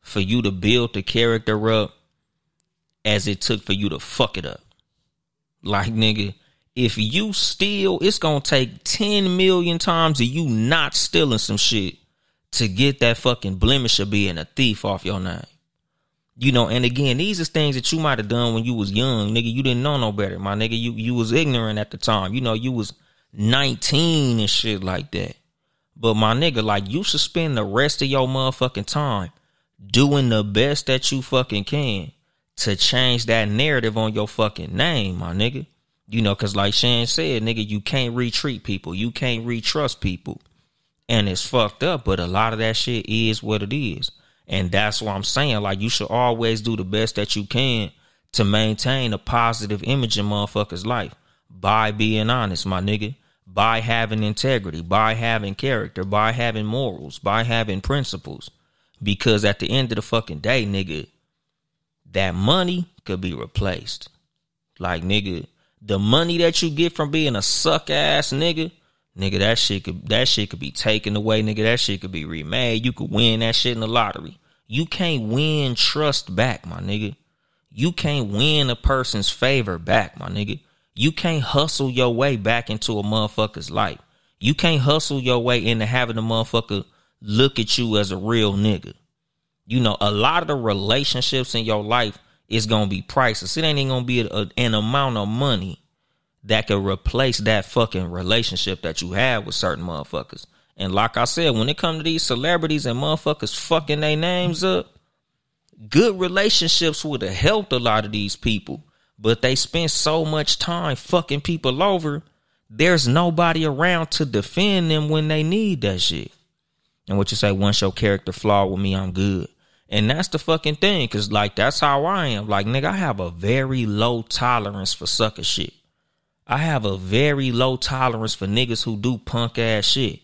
for you to build the character up as it took for you to fuck it up. Like nigga, if you steal, it's gonna take 10 million times of you not stealing some shit to get that fucking blemish of being a thief off your name. You know, and again, these are things that you might have done when you was young, nigga. You didn't know no better, my nigga. You you was ignorant at the time. You know, you was 19 and shit like that. But my nigga, like you should spend the rest of your motherfucking time doing the best that you fucking can to change that narrative on your fucking name, my nigga. You know, cause like Shan said, nigga, you can't retreat people. You can't retrust people. And it's fucked up, but a lot of that shit is what it is. And that's what I'm saying. Like you should always do the best that you can to maintain a positive image in motherfuckers' life by being honest, my nigga. By having integrity, by having character, by having morals, by having principles. Because at the end of the fucking day, nigga, that money could be replaced. Like, nigga, the money that you get from being a suck ass nigga, nigga, that shit could that shit could be taken away, nigga. That shit could be remade. You could win that shit in the lottery. You can't win trust back, my nigga. You can't win a person's favor back, my nigga. You can't hustle your way back into a motherfucker's life. You can't hustle your way into having a motherfucker look at you as a real nigga. You know, a lot of the relationships in your life is gonna be priceless. It ain't even gonna be a, a, an amount of money that could replace that fucking relationship that you have with certain motherfuckers. And like I said, when it comes to these celebrities and motherfuckers fucking their names up, good relationships would have helped a lot of these people. But they spend so much time fucking people over, there's nobody around to defend them when they need that shit. And what you say, once your character flaw with me, I'm good. And that's the fucking thing, cause like that's how I am. Like, nigga, I have a very low tolerance for sucker shit. I have a very low tolerance for niggas who do punk ass shit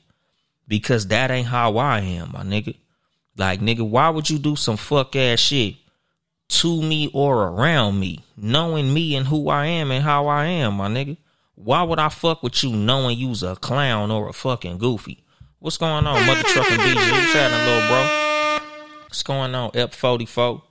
because that ain't how I am, my nigga. Like, nigga, why would you do some fuck ass shit to me or around me, knowing me and who I am and how I am, my nigga? Why would I fuck with you knowing you's a clown or a fucking goofy? What's going on, mother trucking BG? What's happening, little bro? What's going on, Ep44?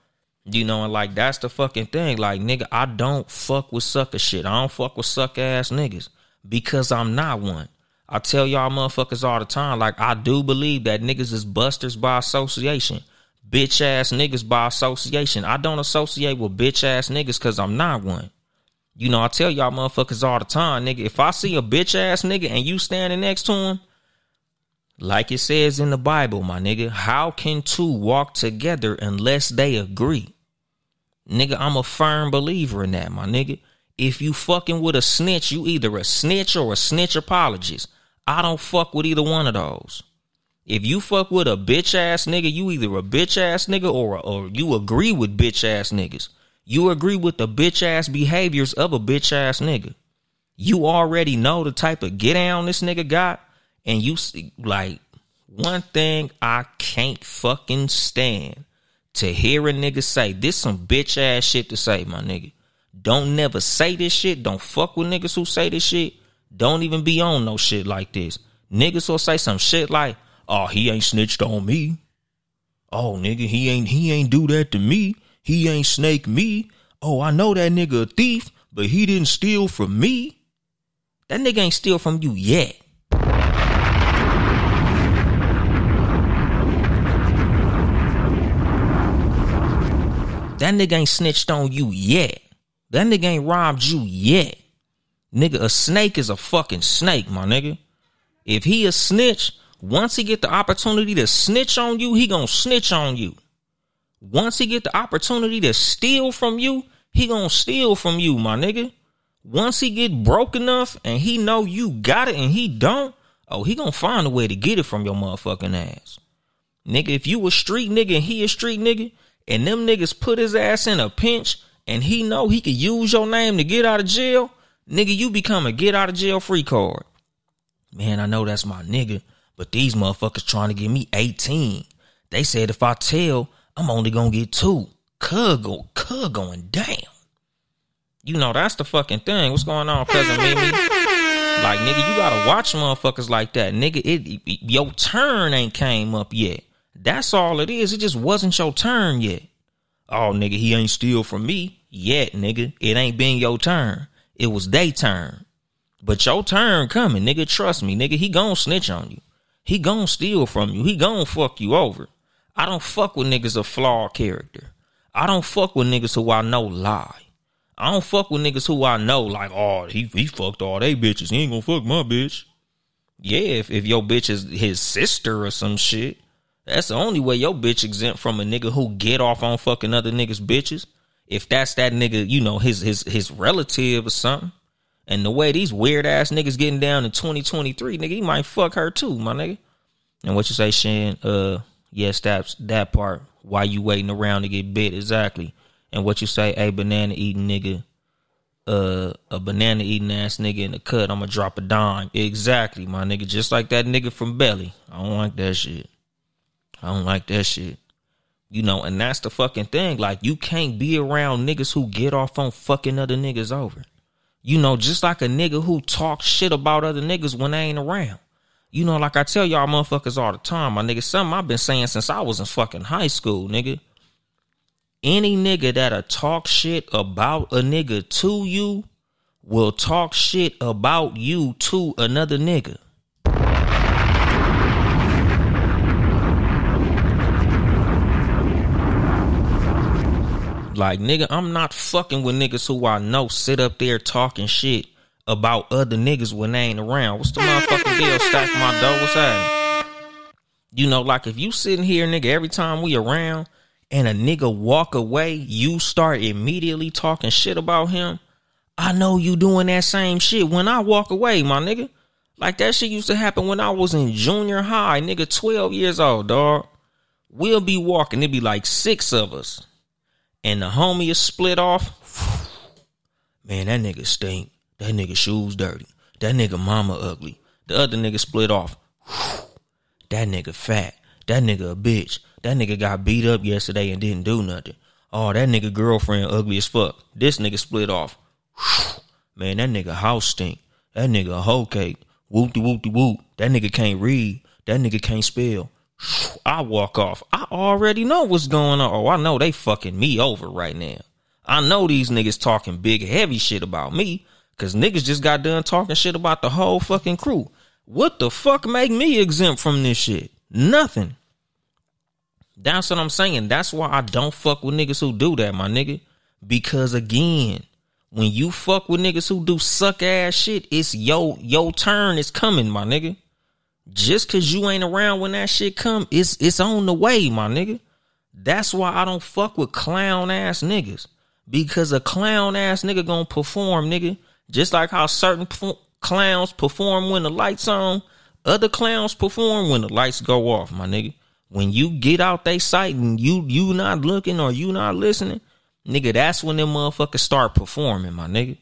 You know, and like that's the fucking thing. Like, nigga, I don't fuck with sucker shit. I don't fuck with suck ass niggas because I'm not one. I tell y'all motherfuckers all the time, like I do believe that niggas is busters by association. Bitch ass niggas by association. I don't associate with bitch ass niggas cause I'm not one. You know, I tell y'all motherfuckers all the time, nigga, if I see a bitch ass nigga and you standing next to him, like it says in the Bible, my nigga, how can two walk together unless they agree? Nigga, I'm a firm believer in that, my nigga. If you fucking with a snitch, you either a snitch or a snitch apologist. I don't fuck with either one of those. If you fuck with a bitch ass nigga, you either a bitch ass nigga or or you agree with bitch ass niggas. You agree with the bitch ass behaviors of a bitch ass nigga. You already know the type of get down this nigga got. And you see, like, one thing I can't fucking stand to hear a nigga say this some bitch ass shit to say, my nigga. Don't never say this shit. Don't fuck with niggas who say this shit. Don't even be on no shit like this. Niggas will say some shit like, "Oh, he ain't snitched on me." Oh, nigga, he ain't he ain't do that to me. He ain't snake me. Oh, I know that nigga a thief, but he didn't steal from me. That nigga ain't steal from you yet. That nigga ain't snitched on you yet. That nigga ain't robbed you yet. Nigga, a snake is a fucking snake, my nigga. If he a snitch, once he get the opportunity to snitch on you, he gonna snitch on you. Once he get the opportunity to steal from you, he gonna steal from you, my nigga. Once he get broke enough and he know you got it and he don't, oh, he gonna find a way to get it from your motherfucking ass. Nigga, if you a street nigga and he a street nigga, and them niggas put his ass in a pinch and he know he could use your name to get out of jail, nigga, you become a get out of jail free card. Man, I know that's my nigga, but these motherfuckers trying to give me 18. They said if I tell, I'm only gonna get two. Cug go, cug going down. You know, that's the fucking thing. What's going on, cousin Mimi? Like, nigga, you gotta watch motherfuckers like that. Nigga, it, it your turn ain't came up yet. That's all it is. It just wasn't your turn yet. Oh, nigga, he ain't steal from me yet, nigga. It ain't been your turn. It was they turn. But your turn coming, nigga. Trust me, nigga. He gon' snitch on you. He gon' steal from you. He gon' fuck you over. I don't fuck with niggas of flawed character. I don't fuck with niggas who I know lie. I don't fuck with niggas who I know like, oh, he he fucked all they bitches. He ain't gonna fuck my bitch. Yeah, if, if your bitch is his sister or some shit, that's the only way your bitch exempt from a nigga who get off on fucking other niggas bitches. If that's that nigga, you know, his his his relative or something. And the way these weird ass niggas getting down in 2023, nigga, he might fuck her too, my nigga. And what you say, Shan? Uh, yes, that's that part. Why you waiting around to get bit? Exactly. And what you say, a banana eating nigga, uh, a banana eating ass nigga in the cut, I'ma drop a dime. Exactly, my nigga. Just like that nigga from Belly. I don't like that shit. I don't like that shit. You know, and that's the fucking thing. Like, you can't be around niggas who get off on fucking other niggas over. You know, just like a nigga who talks shit about other niggas when they ain't around. You know, like I tell y'all motherfuckers all the time, my nigga, something I've been saying since I was in fucking high school, nigga. Any nigga that'll talk shit about a nigga to you will talk shit about you to another nigga. Like, nigga, I'm not fucking with niggas who I know sit up there talking shit about other niggas when they ain't around. What's the motherfucking deal? Stack my dough. What's happening? You know, like if you sitting here, nigga, every time we around and a nigga walk away, you start immediately talking shit about him. I know you doing that same shit when I walk away, my nigga. Like that shit used to happen when I was in junior high, nigga, 12 years old, dog. We'll be walking, it be like six of us and the homie is split off, man, that nigga stink. That nigga shoes dirty. That nigga mama ugly. The other nigga split off. That nigga fat. That nigga a bitch. That nigga got beat up yesterday and didn't do nothing. Oh, that nigga girlfriend ugly as fuck. This nigga split off. Man, that nigga house stink. That nigga a hoe cake. Whoop de whoop de whoop. That nigga can't read. That nigga can't spell. I walk off. I already know what's going on. Oh, I know they fucking me over right now. I know these niggas talking big heavy shit about me because niggas just got done talking shit about the whole fucking crew. What the fuck make me exempt from this shit? Nothing. That's what I'm saying. That's why I don't fuck with niggas who do that, my nigga. Because again, when you fuck with niggas who do suck ass shit, it's yo your turn is coming, my nigga. Just cause you ain't around when that shit come, it's it's on the way, my nigga. That's why I don't fuck with clown ass niggas. Because a clown ass nigga gonna perform, nigga. Just like how certain clowns perform when the lights on, other clowns perform when the lights go off, my nigga. When you get out they sight and you you not looking or you not listening, Nigga, that's when them motherfuckers start performing, my nigga.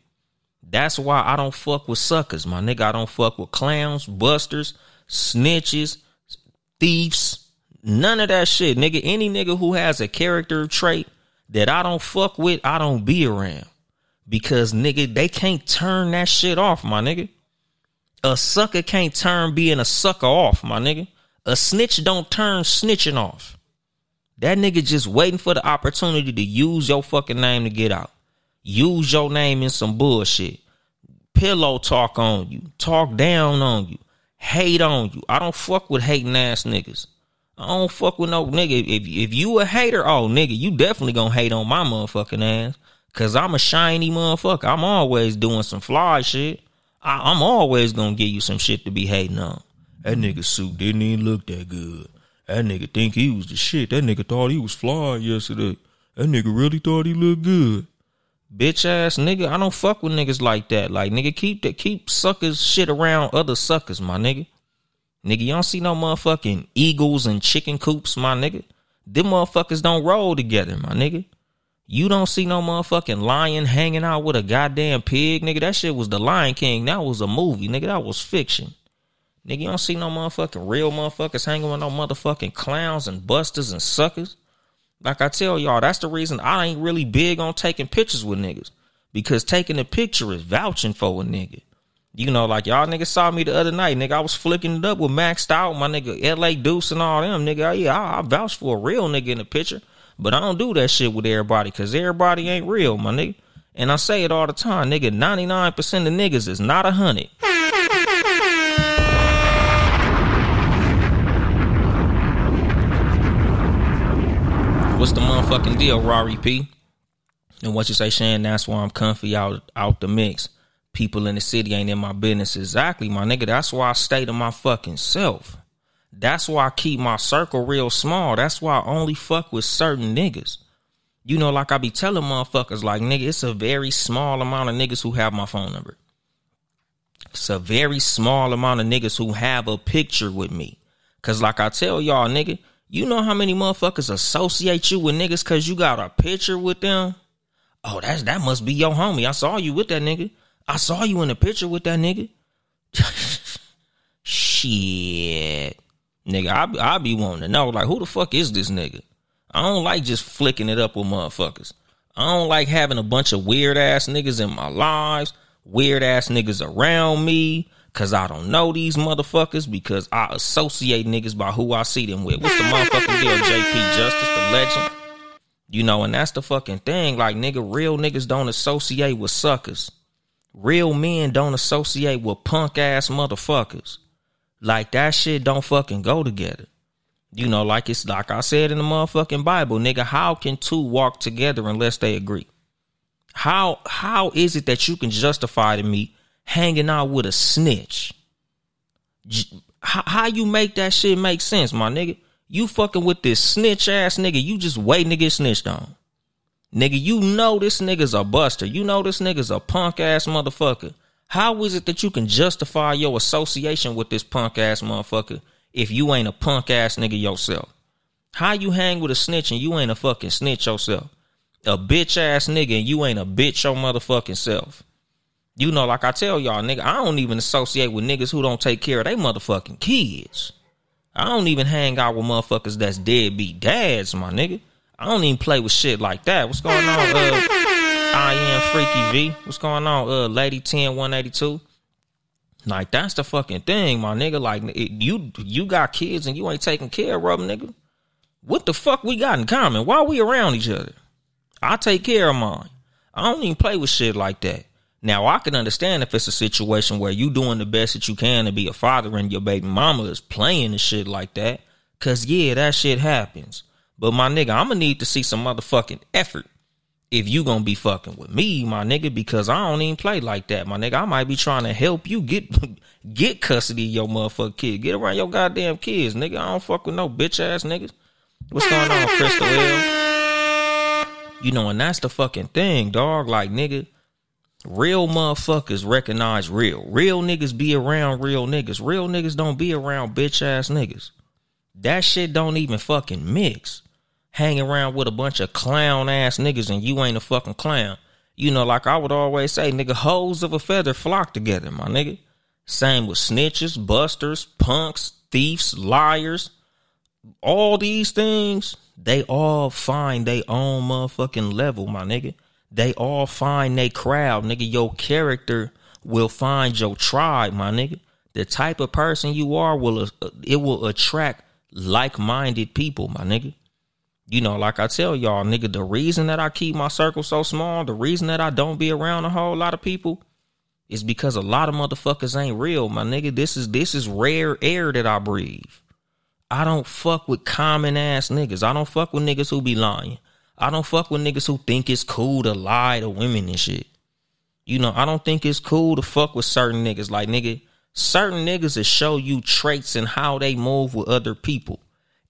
That's why I don't fuck with suckers, my nigga. I don't fuck with clowns, busters, snitches, thieves, none of that shit, nigga. Any nigga who has a character trait that I don't fuck with, I don't be around. Because nigga, they can't turn that shit off, my nigga. A sucker can't turn being a sucker off, my nigga. A snitch don't turn snitching off. That nigga just waiting for the opportunity to use your fucking name to get out. Use your name in some bullshit. Pillow talk on you. Talk down on you. Hate on you. I don't fuck with hating ass niggas. I don't fuck with no nigga. If if you a hater, oh nigga, you definitely gonna hate on my motherfucking ass. Cause I'm a shiny motherfucker. I'm always doing some fly shit. I, am always gonna give you some shit to be hating on. That nigga suit didn't even look that good. That nigga think he was the shit. That nigga thought he was fly yesterday. That nigga really thought he looked good. Bitch ass nigga, I don't fuck with niggas like that. Like nigga, keep that keep suckers shit around other suckers, my nigga. Nigga, you don't see no motherfucking eagles and chicken coops, my nigga. Them motherfuckers don't roll together, my nigga. You don't see no motherfucking lion hanging out with a goddamn pig, nigga. That shit was the Lion King. That was a movie, nigga. That was fiction. Nigga, you don't see no motherfucking real motherfuckers hanging with no motherfucking clowns and busters and suckers. Like I tell y'all, that's the reason I ain't really big on taking pictures with niggas. Because taking a picture is vouching for a nigga. You know, like y'all niggas saw me the other night, nigga. I was flicking it up with Maxed Out, my nigga, LA Deuce and all them, nigga. Yeah, I, I vouch for a real nigga in the picture. But I don't do that shit with everybody because everybody ain't real, my nigga. And I say it all the time, nigga. 99% of niggas is not a hundred. What's the motherfucking deal, Rari P? And what you say, Shan? That's why I'm comfy out out the mix. People in the city ain't in my business exactly, my nigga. That's why I stay to my fucking self. That's why I keep my circle real small. That's why I only fuck with certain niggas. You know, like I be telling motherfuckers, like, nigga, it's a very small amount of niggas who have my phone number. It's a very small amount of niggas who have a picture with me. Cause like I tell y'all, nigga, you know how many motherfuckers associate you with niggas cause you got a picture with them? Oh, that's that must be your homie. I saw you with that nigga. I saw you in the picture with that nigga. <laughs> Shit. Nigga, I, I be wanting to know, like, who the fuck is this nigga? I don't like just flicking it up with motherfuckers. I don't like having a bunch of weird ass niggas in my lives, weird ass niggas around me, cause I don't know these motherfuckers because I associate niggas by who I see them with. What's the motherfucking deal, JP Justice, the legend? You know, and that's the fucking thing. Like, nigga, real niggas don't associate with suckers. Real men don't associate with punk ass motherfuckers. Like that shit don't fucking go together. You know, like it's like I said in the motherfucking Bible, nigga, how can two walk together unless they agree? How how is it that you can justify to me hanging out with a snitch? How, how you make that shit make sense, my nigga? You fucking with this snitch ass nigga, you just waiting to get snitched on. Nigga, you know this nigga's a buster. You know this nigga's a punk ass motherfucker. How is it that you can justify your association with this punk ass motherfucker if you ain't a punk ass nigga yourself? How you hang with a snitch and you ain't a fucking snitch yourself? A bitch ass nigga and you ain't a bitch your motherfucking self. You know, like I tell y'all, nigga, I don't even associate with niggas who don't take care of their motherfucking kids. I don't even hang out with motherfuckers that's deadbeat dads, my nigga. I don't even play with shit like that. What's going on? Uh, I am Freaky V. What's going on? Uh, Lady 10 182. Like, that's the fucking thing, my nigga. Like, you you got kids and you ain't taking care of them, nigga. What the fuck we got in common? Why we around each other? I take care of mine. I don't even play with shit like that. Now, I can understand if it's a situation where you doing the best that you can to be a father and your baby mama is playing and shit like that. Cause yeah, that shit happens. But my nigga, I'm gonna need to see some motherfucking effort if you gonna be fucking with me, my nigga, because I don't even play like that, my nigga. I might be trying to help you get <laughs> get custody of your motherfucking kid. Get around your goddamn kids, nigga. I don't fuck with no bitch ass niggas. What's going on, Crystal L? You know, and that's the fucking thing, dog. Like, nigga, real motherfuckers recognize real. Real niggas be around real niggas. Real niggas don't be around bitch ass niggas. That shit don't even fucking mix hang around with a bunch of clown ass niggas and you ain't a fucking clown. You know, like I would always say, nigga, hoes of a feather flock together, my nigga. Same with snitches, busters, punks, thieves, liars. All these things, they all find their own motherfucking level, my nigga. They all find their crowd, nigga. Your character will find your tribe, my nigga. The type of person you are will uh, it will attract like-minded people, my nigga. You know, like I tell y'all, nigga, the reason that I keep my circle so small, the reason that I don't be around a whole lot of people is because a lot of motherfuckers ain't real, my nigga. This is this is rare air that I breathe. I don't fuck with common ass niggas. I don't fuck with niggas who be lying. I don't fuck with niggas who think it's cool to lie to women and shit. You know, I don't think it's cool to fuck with certain niggas. Like nigga, certain niggas that show you traits and how they move with other people.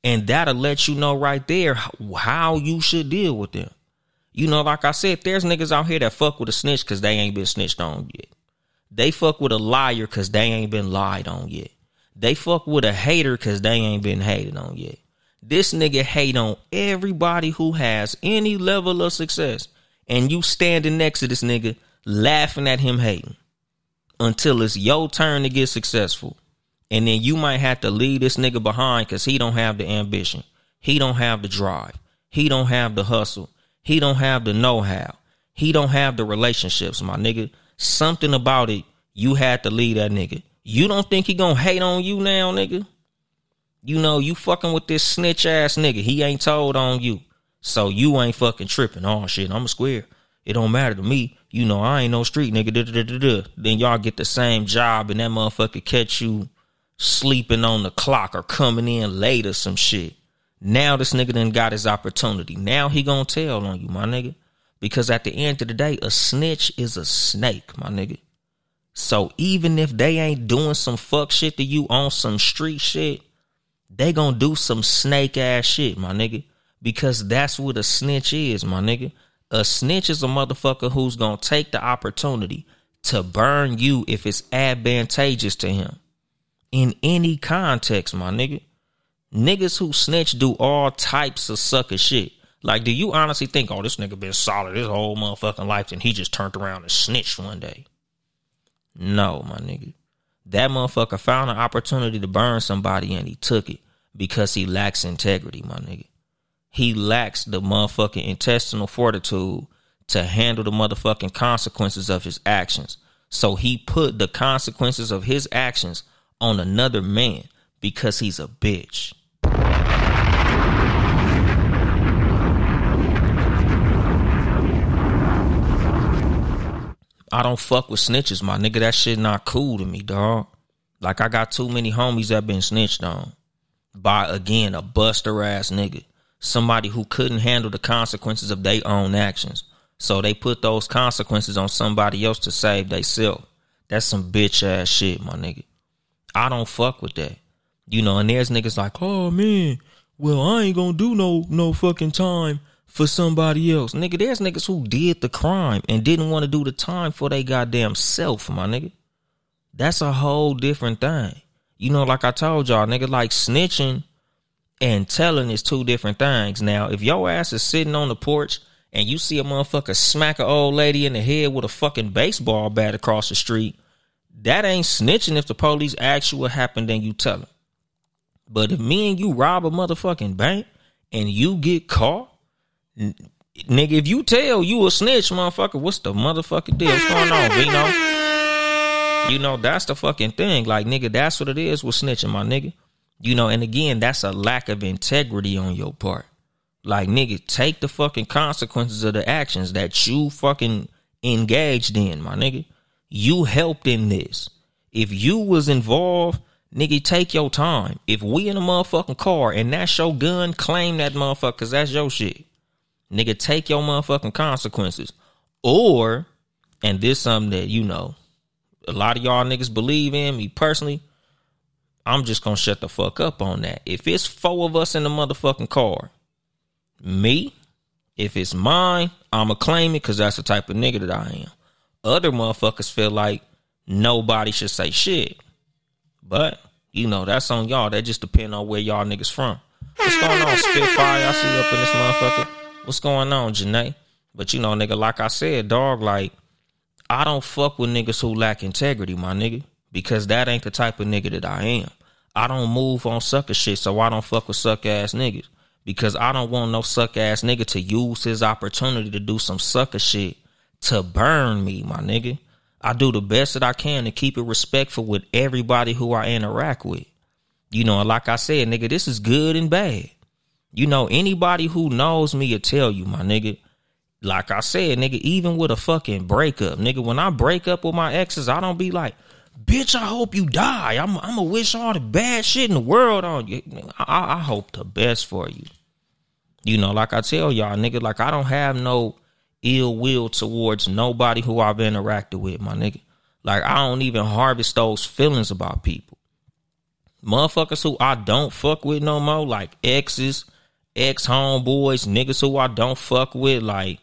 And that'll let you know right there how you should deal with them. You know, like I said, there's niggas out here that fuck with a snitch because they ain't been snitched on yet. They fuck with a liar because they ain't been lied on yet. They fuck with a hater because they ain't been hated on yet. This nigga hate on everybody who has any level of success. And you standing next to this nigga laughing at him hating until it's your turn to get successful. And then you might have to leave this nigga behind because he don't have the ambition. He don't have the drive. He don't have the hustle. He don't have the know-how. He don't have the relationships, my nigga. Something about it, you had to leave that nigga. You don't think he gonna hate on you now, nigga? You know, you fucking with this snitch ass nigga. He ain't told on you. So you ain't fucking tripping. Oh shit, I'm a square. It don't matter to me. You know, I ain't no street nigga. Da, da, da, then y'all get the same job and that motherfucker catch you sleeping on the clock or coming in late or some shit. Now this nigga done got his opportunity. Now he gonna tell on you, my nigga. Because at the end of the day, a snitch is a snake, my nigga. So even if they ain't doing some fuck shit to you on some street shit, they gonna do some snake ass shit, my nigga. Because that's what a snitch is, my nigga. A snitch is a motherfucker who's gonna take the opportunity to burn you if it's advantageous to him. In any context, my nigga. Niggas who snitch do all types of sucker shit. Like, do you honestly think, oh, this nigga been solid his whole motherfucking life and he just turned around and snitched one day? No, my nigga. That motherfucker found an opportunity to burn somebody and he took it because he lacks integrity, my nigga. He lacks the motherfucking intestinal fortitude to handle the motherfucking consequences of his actions. So he put the consequences of his actions on another man because he's a bitch. I don't fuck with snitches, my nigga. That shit not cool to me, dog. Like I got too many homies that been snitched on by again a buster ass nigga. Somebody who couldn't handle the consequences of their own actions. So they put those consequences on somebody else to save they self. That's some bitch ass shit, my nigga. I don't fuck with that. You know, and there's niggas like, oh man, well I ain't gonna do no no fucking time for somebody else. Nigga, there's niggas who did the crime and didn't want to do the time for their goddamn self, my nigga. That's a whole different thing. You know, like I told y'all, nigga, like snitching and telling is two different things. Now, if your ass is sitting on the porch and you see a motherfucker smack an old lady in the head with a fucking baseball bat across the street, that ain't snitching if the police ask you what happened and you tell them. But if me and you rob a motherfucking bank and you get caught, nigga, if you tell you a snitch, motherfucker, what's the motherfucking deal? What's going on, Vino? You know, that's the fucking thing. Like, nigga, that's what it is with snitching, my nigga. You know, and again, that's a lack of integrity on your part. Like, nigga, take the fucking consequences of the actions that you fucking engaged in, my nigga. You helped in this. If you was involved, nigga, take your time. If we in a motherfucking car and that's your gun, claim that motherfucker, cause that's your shit. Nigga, take your motherfucking consequences. Or, and this something that, you know, a lot of y'all niggas believe in me personally. I'm just gonna shut the fuck up on that. If it's four of us in the motherfucking car, me, if it's mine, I'ma claim it because that's the type of nigga that I am. Other motherfuckers feel like nobody should say shit. But, you know, that's on y'all. That just depend on where y'all niggas from. What's going on, Spitfire? I see you up in this motherfucker. What's going on, Janae? But you know, nigga, like I said, dog, like I don't fuck with niggas who lack integrity, my nigga, because that ain't the type of nigga that I am. I don't move on sucker shit, so I don't fuck with suck ass niggas because I don't want no suck ass nigga to use his opportunity to do some sucker shit to burn me, my nigga. I do the best that I can to keep it respectful with everybody who I interact with. You know, like I said, nigga, this is good and bad. You know, anybody who knows me will tell you, my nigga. Like I said, nigga, even with a fucking breakup, nigga, when I break up with my exes, I don't be like, bitch, I hope you die. I'm, I'm gonna wish all the bad shit in the world on you. I, I hope the best for you. You know, like I tell y'all, nigga, like I don't have no ill will towards nobody who I've interacted with, my nigga. Like I don't even harvest those feelings about people. Motherfuckers who I don't fuck with no more, like exes, ex homeboys, niggas who I don't fuck with, like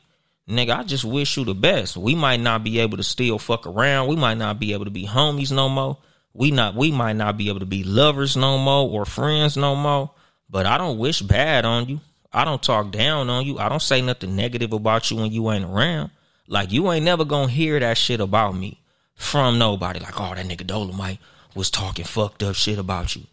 nigga, I just wish you the best. We might not be able to still fuck around. We might not be able to be homies no more. We not we might not be able to be lovers no more or friends no more. But I don't wish bad on you. I don't talk down on you. I don't say nothing negative about you when you ain't around. Like you ain't never gonna hear that shit about me from nobody. Like, oh, that nigga Dolemite was talking fucked up shit about you.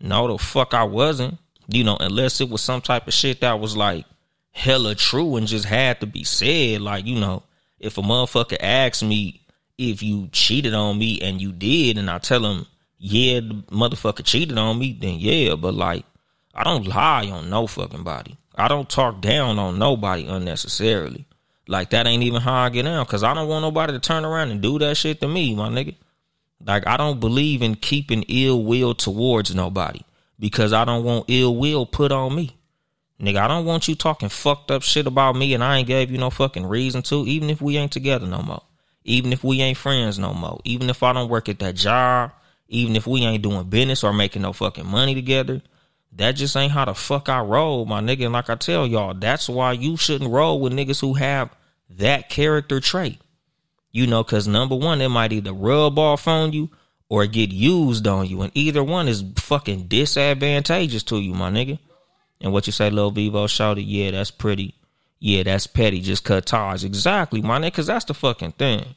No, the fuck I wasn't. You know, unless it was some type of shit that was like hella true and just had to be said. Like, you know, if a motherfucker asks me if you cheated on me and you did, and I tell him, yeah, the motherfucker cheated on me, then yeah. But like, I don't lie on no fucking body. I don't talk down on nobody unnecessarily. Like that ain't even how I get down. Cause I don't want nobody to turn around and do that shit to me, my nigga. Like I don't believe in keeping ill will towards nobody because I don't want ill will put on me. Nigga, I don't want you talking fucked up shit about me and I ain't gave you no fucking reason to, even if we ain't together no more. Even if we ain't friends no more. Even if I don't work at that job. Even if we ain't doing business or making no fucking money together. That just ain't how the fuck I roll, my nigga. And like I tell y'all, that's why you shouldn't roll with niggas who have that character trait. You know, cause number one, it might either rub off on you or get used on you. And either one is fucking disadvantageous to you, my nigga. And what you say, Lil Vivo shouted, yeah, that's pretty. Yeah, that's petty. Just cut ties. Exactly, my nigga, cause that's the fucking thing.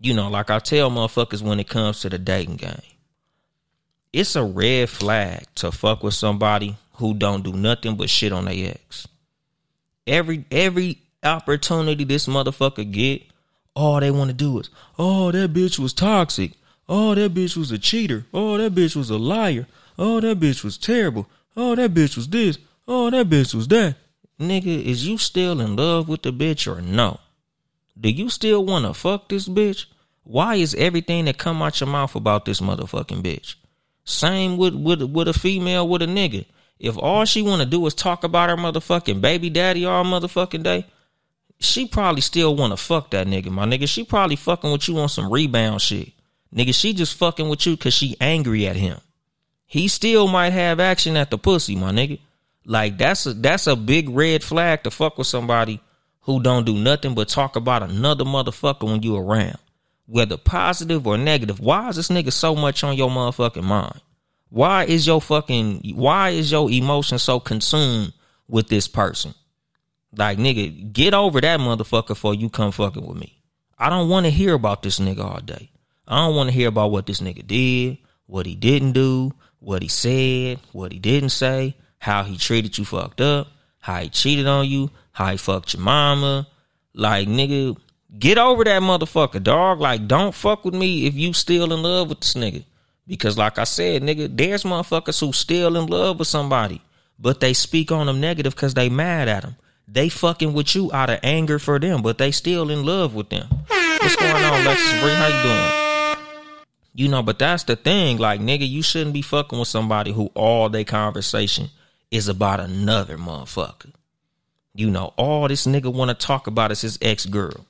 You know, like I tell motherfuckers when it comes to the dating game it's a red flag to fuck with somebody who don't do nothing but shit on their ex. Every every opportunity this motherfucker get, all they want to do is, oh, that bitch was toxic. Oh, that bitch was a cheater. Oh, that bitch was a liar. Oh, that bitch was terrible. Oh, that bitch was this. Oh, that bitch was that. Nigga, is you still in love with the bitch or no? Do you still want to fuck this bitch? Why is everything that come out your mouth about this motherfucking bitch? Same with with with a female with a nigga. If all she want to do is talk about her motherfucking baby daddy all motherfucking day, she probably still want to fuck that nigga, my nigga. She probably fucking with you on some rebound shit. Nigga, she just fucking with you cause she angry at him. He still might have action at the pussy, my nigga. Like that's a that's a big red flag to fuck with somebody who don't do nothing but talk about another motherfucker when you around whether positive or negative, why is this nigga so much on your motherfucking mind? Why is your fucking why is your emotion so consumed with this person? Like nigga, get over that motherfucker before you come fucking with me. I don't want to hear about this nigga all day. I don't want to hear about what this nigga did, what he didn't do, what he said, what he didn't say, how he treated you fucked up, how he cheated on you, how he fucked your mama. Like nigga, Get over that motherfucker, dog. Like, don't fuck with me if you still in love with this nigga. Because, like I said, nigga, there's motherfuckers who still in love with somebody, but they speak on them negative because they mad at them. They fucking with you out of anger for them, but they still in love with them. What's going on, Lexus Bree? How you doing? You know, but that's the thing. Like, nigga, you shouldn't be fucking with somebody who all their conversation is about another motherfucker. You know, all this nigga want to talk about is his ex girl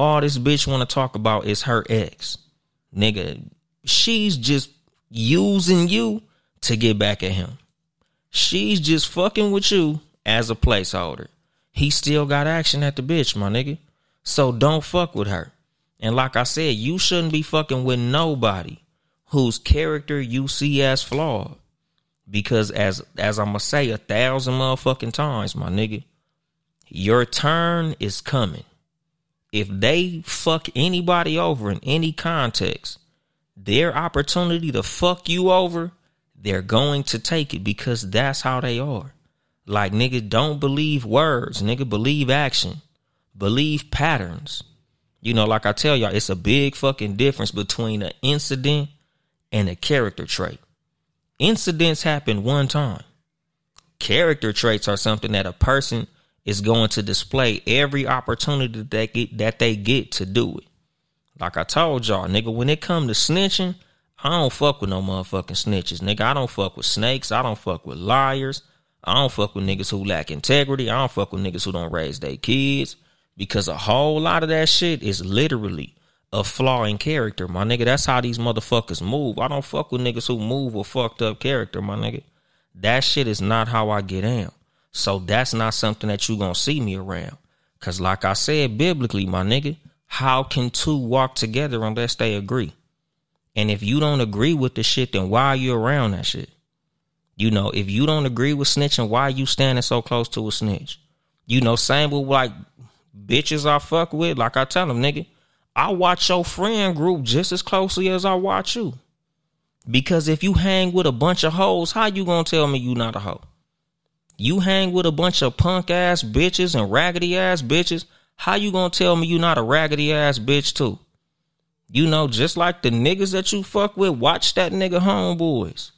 all this bitch want to talk about is her ex. Nigga, she's just using you to get back at him. She's just fucking with you as a placeholder. He still got action at the bitch, my nigga. So don't fuck with her. And like I said, you shouldn't be fucking with nobody whose character you see as flawed. Because as as I'm gonna say a thousand motherfucking times, my nigga, your turn is coming. If they fuck anybody over in any context, their opportunity to fuck you over, they're going to take it because that's how they are. Like nigga, don't believe words, nigga, believe action. Believe patterns. You know, like I tell y'all, it's a big fucking difference between an incident and a character trait. Incidents happen one time. Character traits are something that a person is going to display every opportunity that they get, that they get to do it. Like I told y'all, nigga, when it come to snitching, I don't fuck with no motherfucking snitches, nigga. I don't fuck with snakes. I don't fuck with liars. I don't fuck with niggas who lack integrity. I don't fuck with niggas who don't raise their kids because a whole lot of that shit is literally a flaw in character, my nigga. That's how these motherfuckers move. I don't fuck with niggas who move with fucked up character, my nigga. That shit is not how I get down. So that's not something that you gonna see me around. Cause like I said biblically, my nigga, how can two walk together unless they agree? And if you don't agree with the shit, then why are you around that shit? You know, if you don't agree with snitching, why are you standing so close to a snitch? You know, same with like bitches I fuck with, like I tell them, nigga, I watch your friend group just as closely as I watch you. Because if you hang with a bunch of hoes, how you gonna tell me you not a hoe? You hang with a bunch of punk ass bitches and raggedy ass bitches, how you gonna tell me you not a raggedy ass bitch too? You know, just like the niggas that you fuck with, watch that nigga homeboys.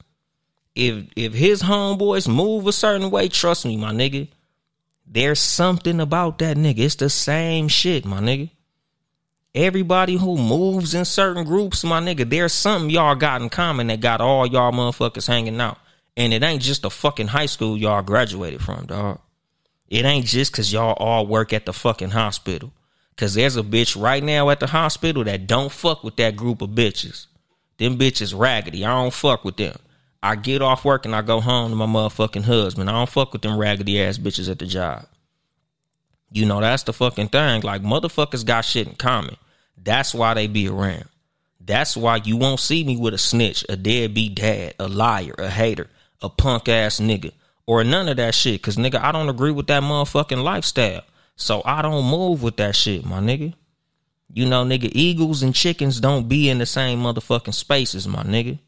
If if his homeboys move a certain way, trust me, my nigga, there's something about that nigga. It's the same shit, my nigga. Everybody who moves in certain groups, my nigga, there's something y'all got in common that got all y'all motherfuckers hanging out. And it ain't just the fucking high school y'all graduated from, dog. It ain't just cause y'all all work at the fucking hospital. Cause there's a bitch right now at the hospital that don't fuck with that group of bitches. Them bitches raggedy. I don't fuck with them. I get off work and I go home to my motherfucking husband. I don't fuck with them raggedy ass bitches at the job. You know, that's the fucking thing. Like motherfuckers got shit in common. That's why they be around. That's why you won't see me with a snitch, a deadbeat dad, a liar, a hater, a punk ass nigga, or none of that shit. Cause nigga, I don't agree with that motherfucking lifestyle. So I don't move with that shit, my nigga. You know, nigga, eagles and chickens don't be in the same motherfucking spaces, my nigga.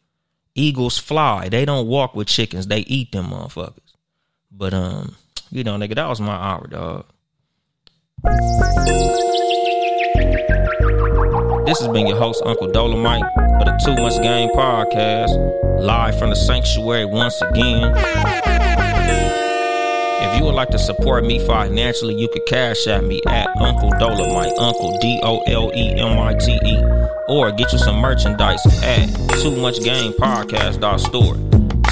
Eagles fly. They don't walk with chickens. They eat them motherfuckers. But um, you know, nigga, that was my hour, dog. This has been your host, Uncle Dolemite, of the Too Much Game podcast, live from the sanctuary once again. If you would like to support me financially, you could Cash App me at Uncle Dolemite, Uncle D O L E M I T E, or get you some merchandise at Too Much Game Podcast store.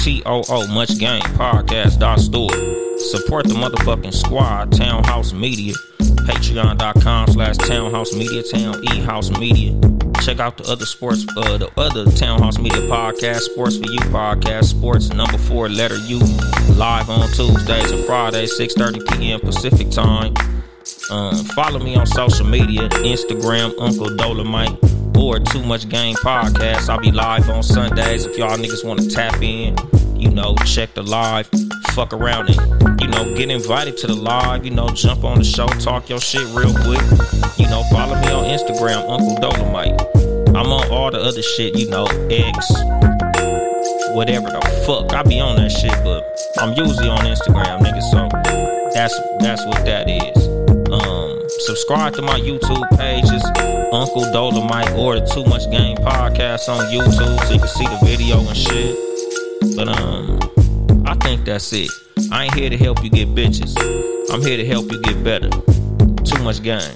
T O O Much Game Podcast store. Support the motherfucking squad, TowneHouse Media, Patreon.com slash TowneHouse Media, Town E House Media. Check out the other sports, uh, the other TowneHouse Media podcast, Sports for You podcast, Sports number four, letter U, live on Tuesdays and Fridays, 6:30 p.m. Pacific time. Um, follow me on social media, Instagram, Uncle Dolemite, or Too Much Game Podcast. I'll be live on Sundays if y'all niggas want to tap in. You know, check the live, fuck around and you know get invited to the live. You know, jump on the show, talk your shit real quick. You know, follow me on Instagram, Uncle Dolemite. I'm on all the other shit, you know, X, whatever the fuck. I be on that shit, but I'm usually on Instagram, nigga. So that's that's what that is. Um, subscribe to my YouTube pages, Uncle Dolemite or Too Much Game podcast on YouTube, so you can see the video and shit. But um, I think that's it. I ain't here to help you get bitches. I'm here to help you get better. Too much game.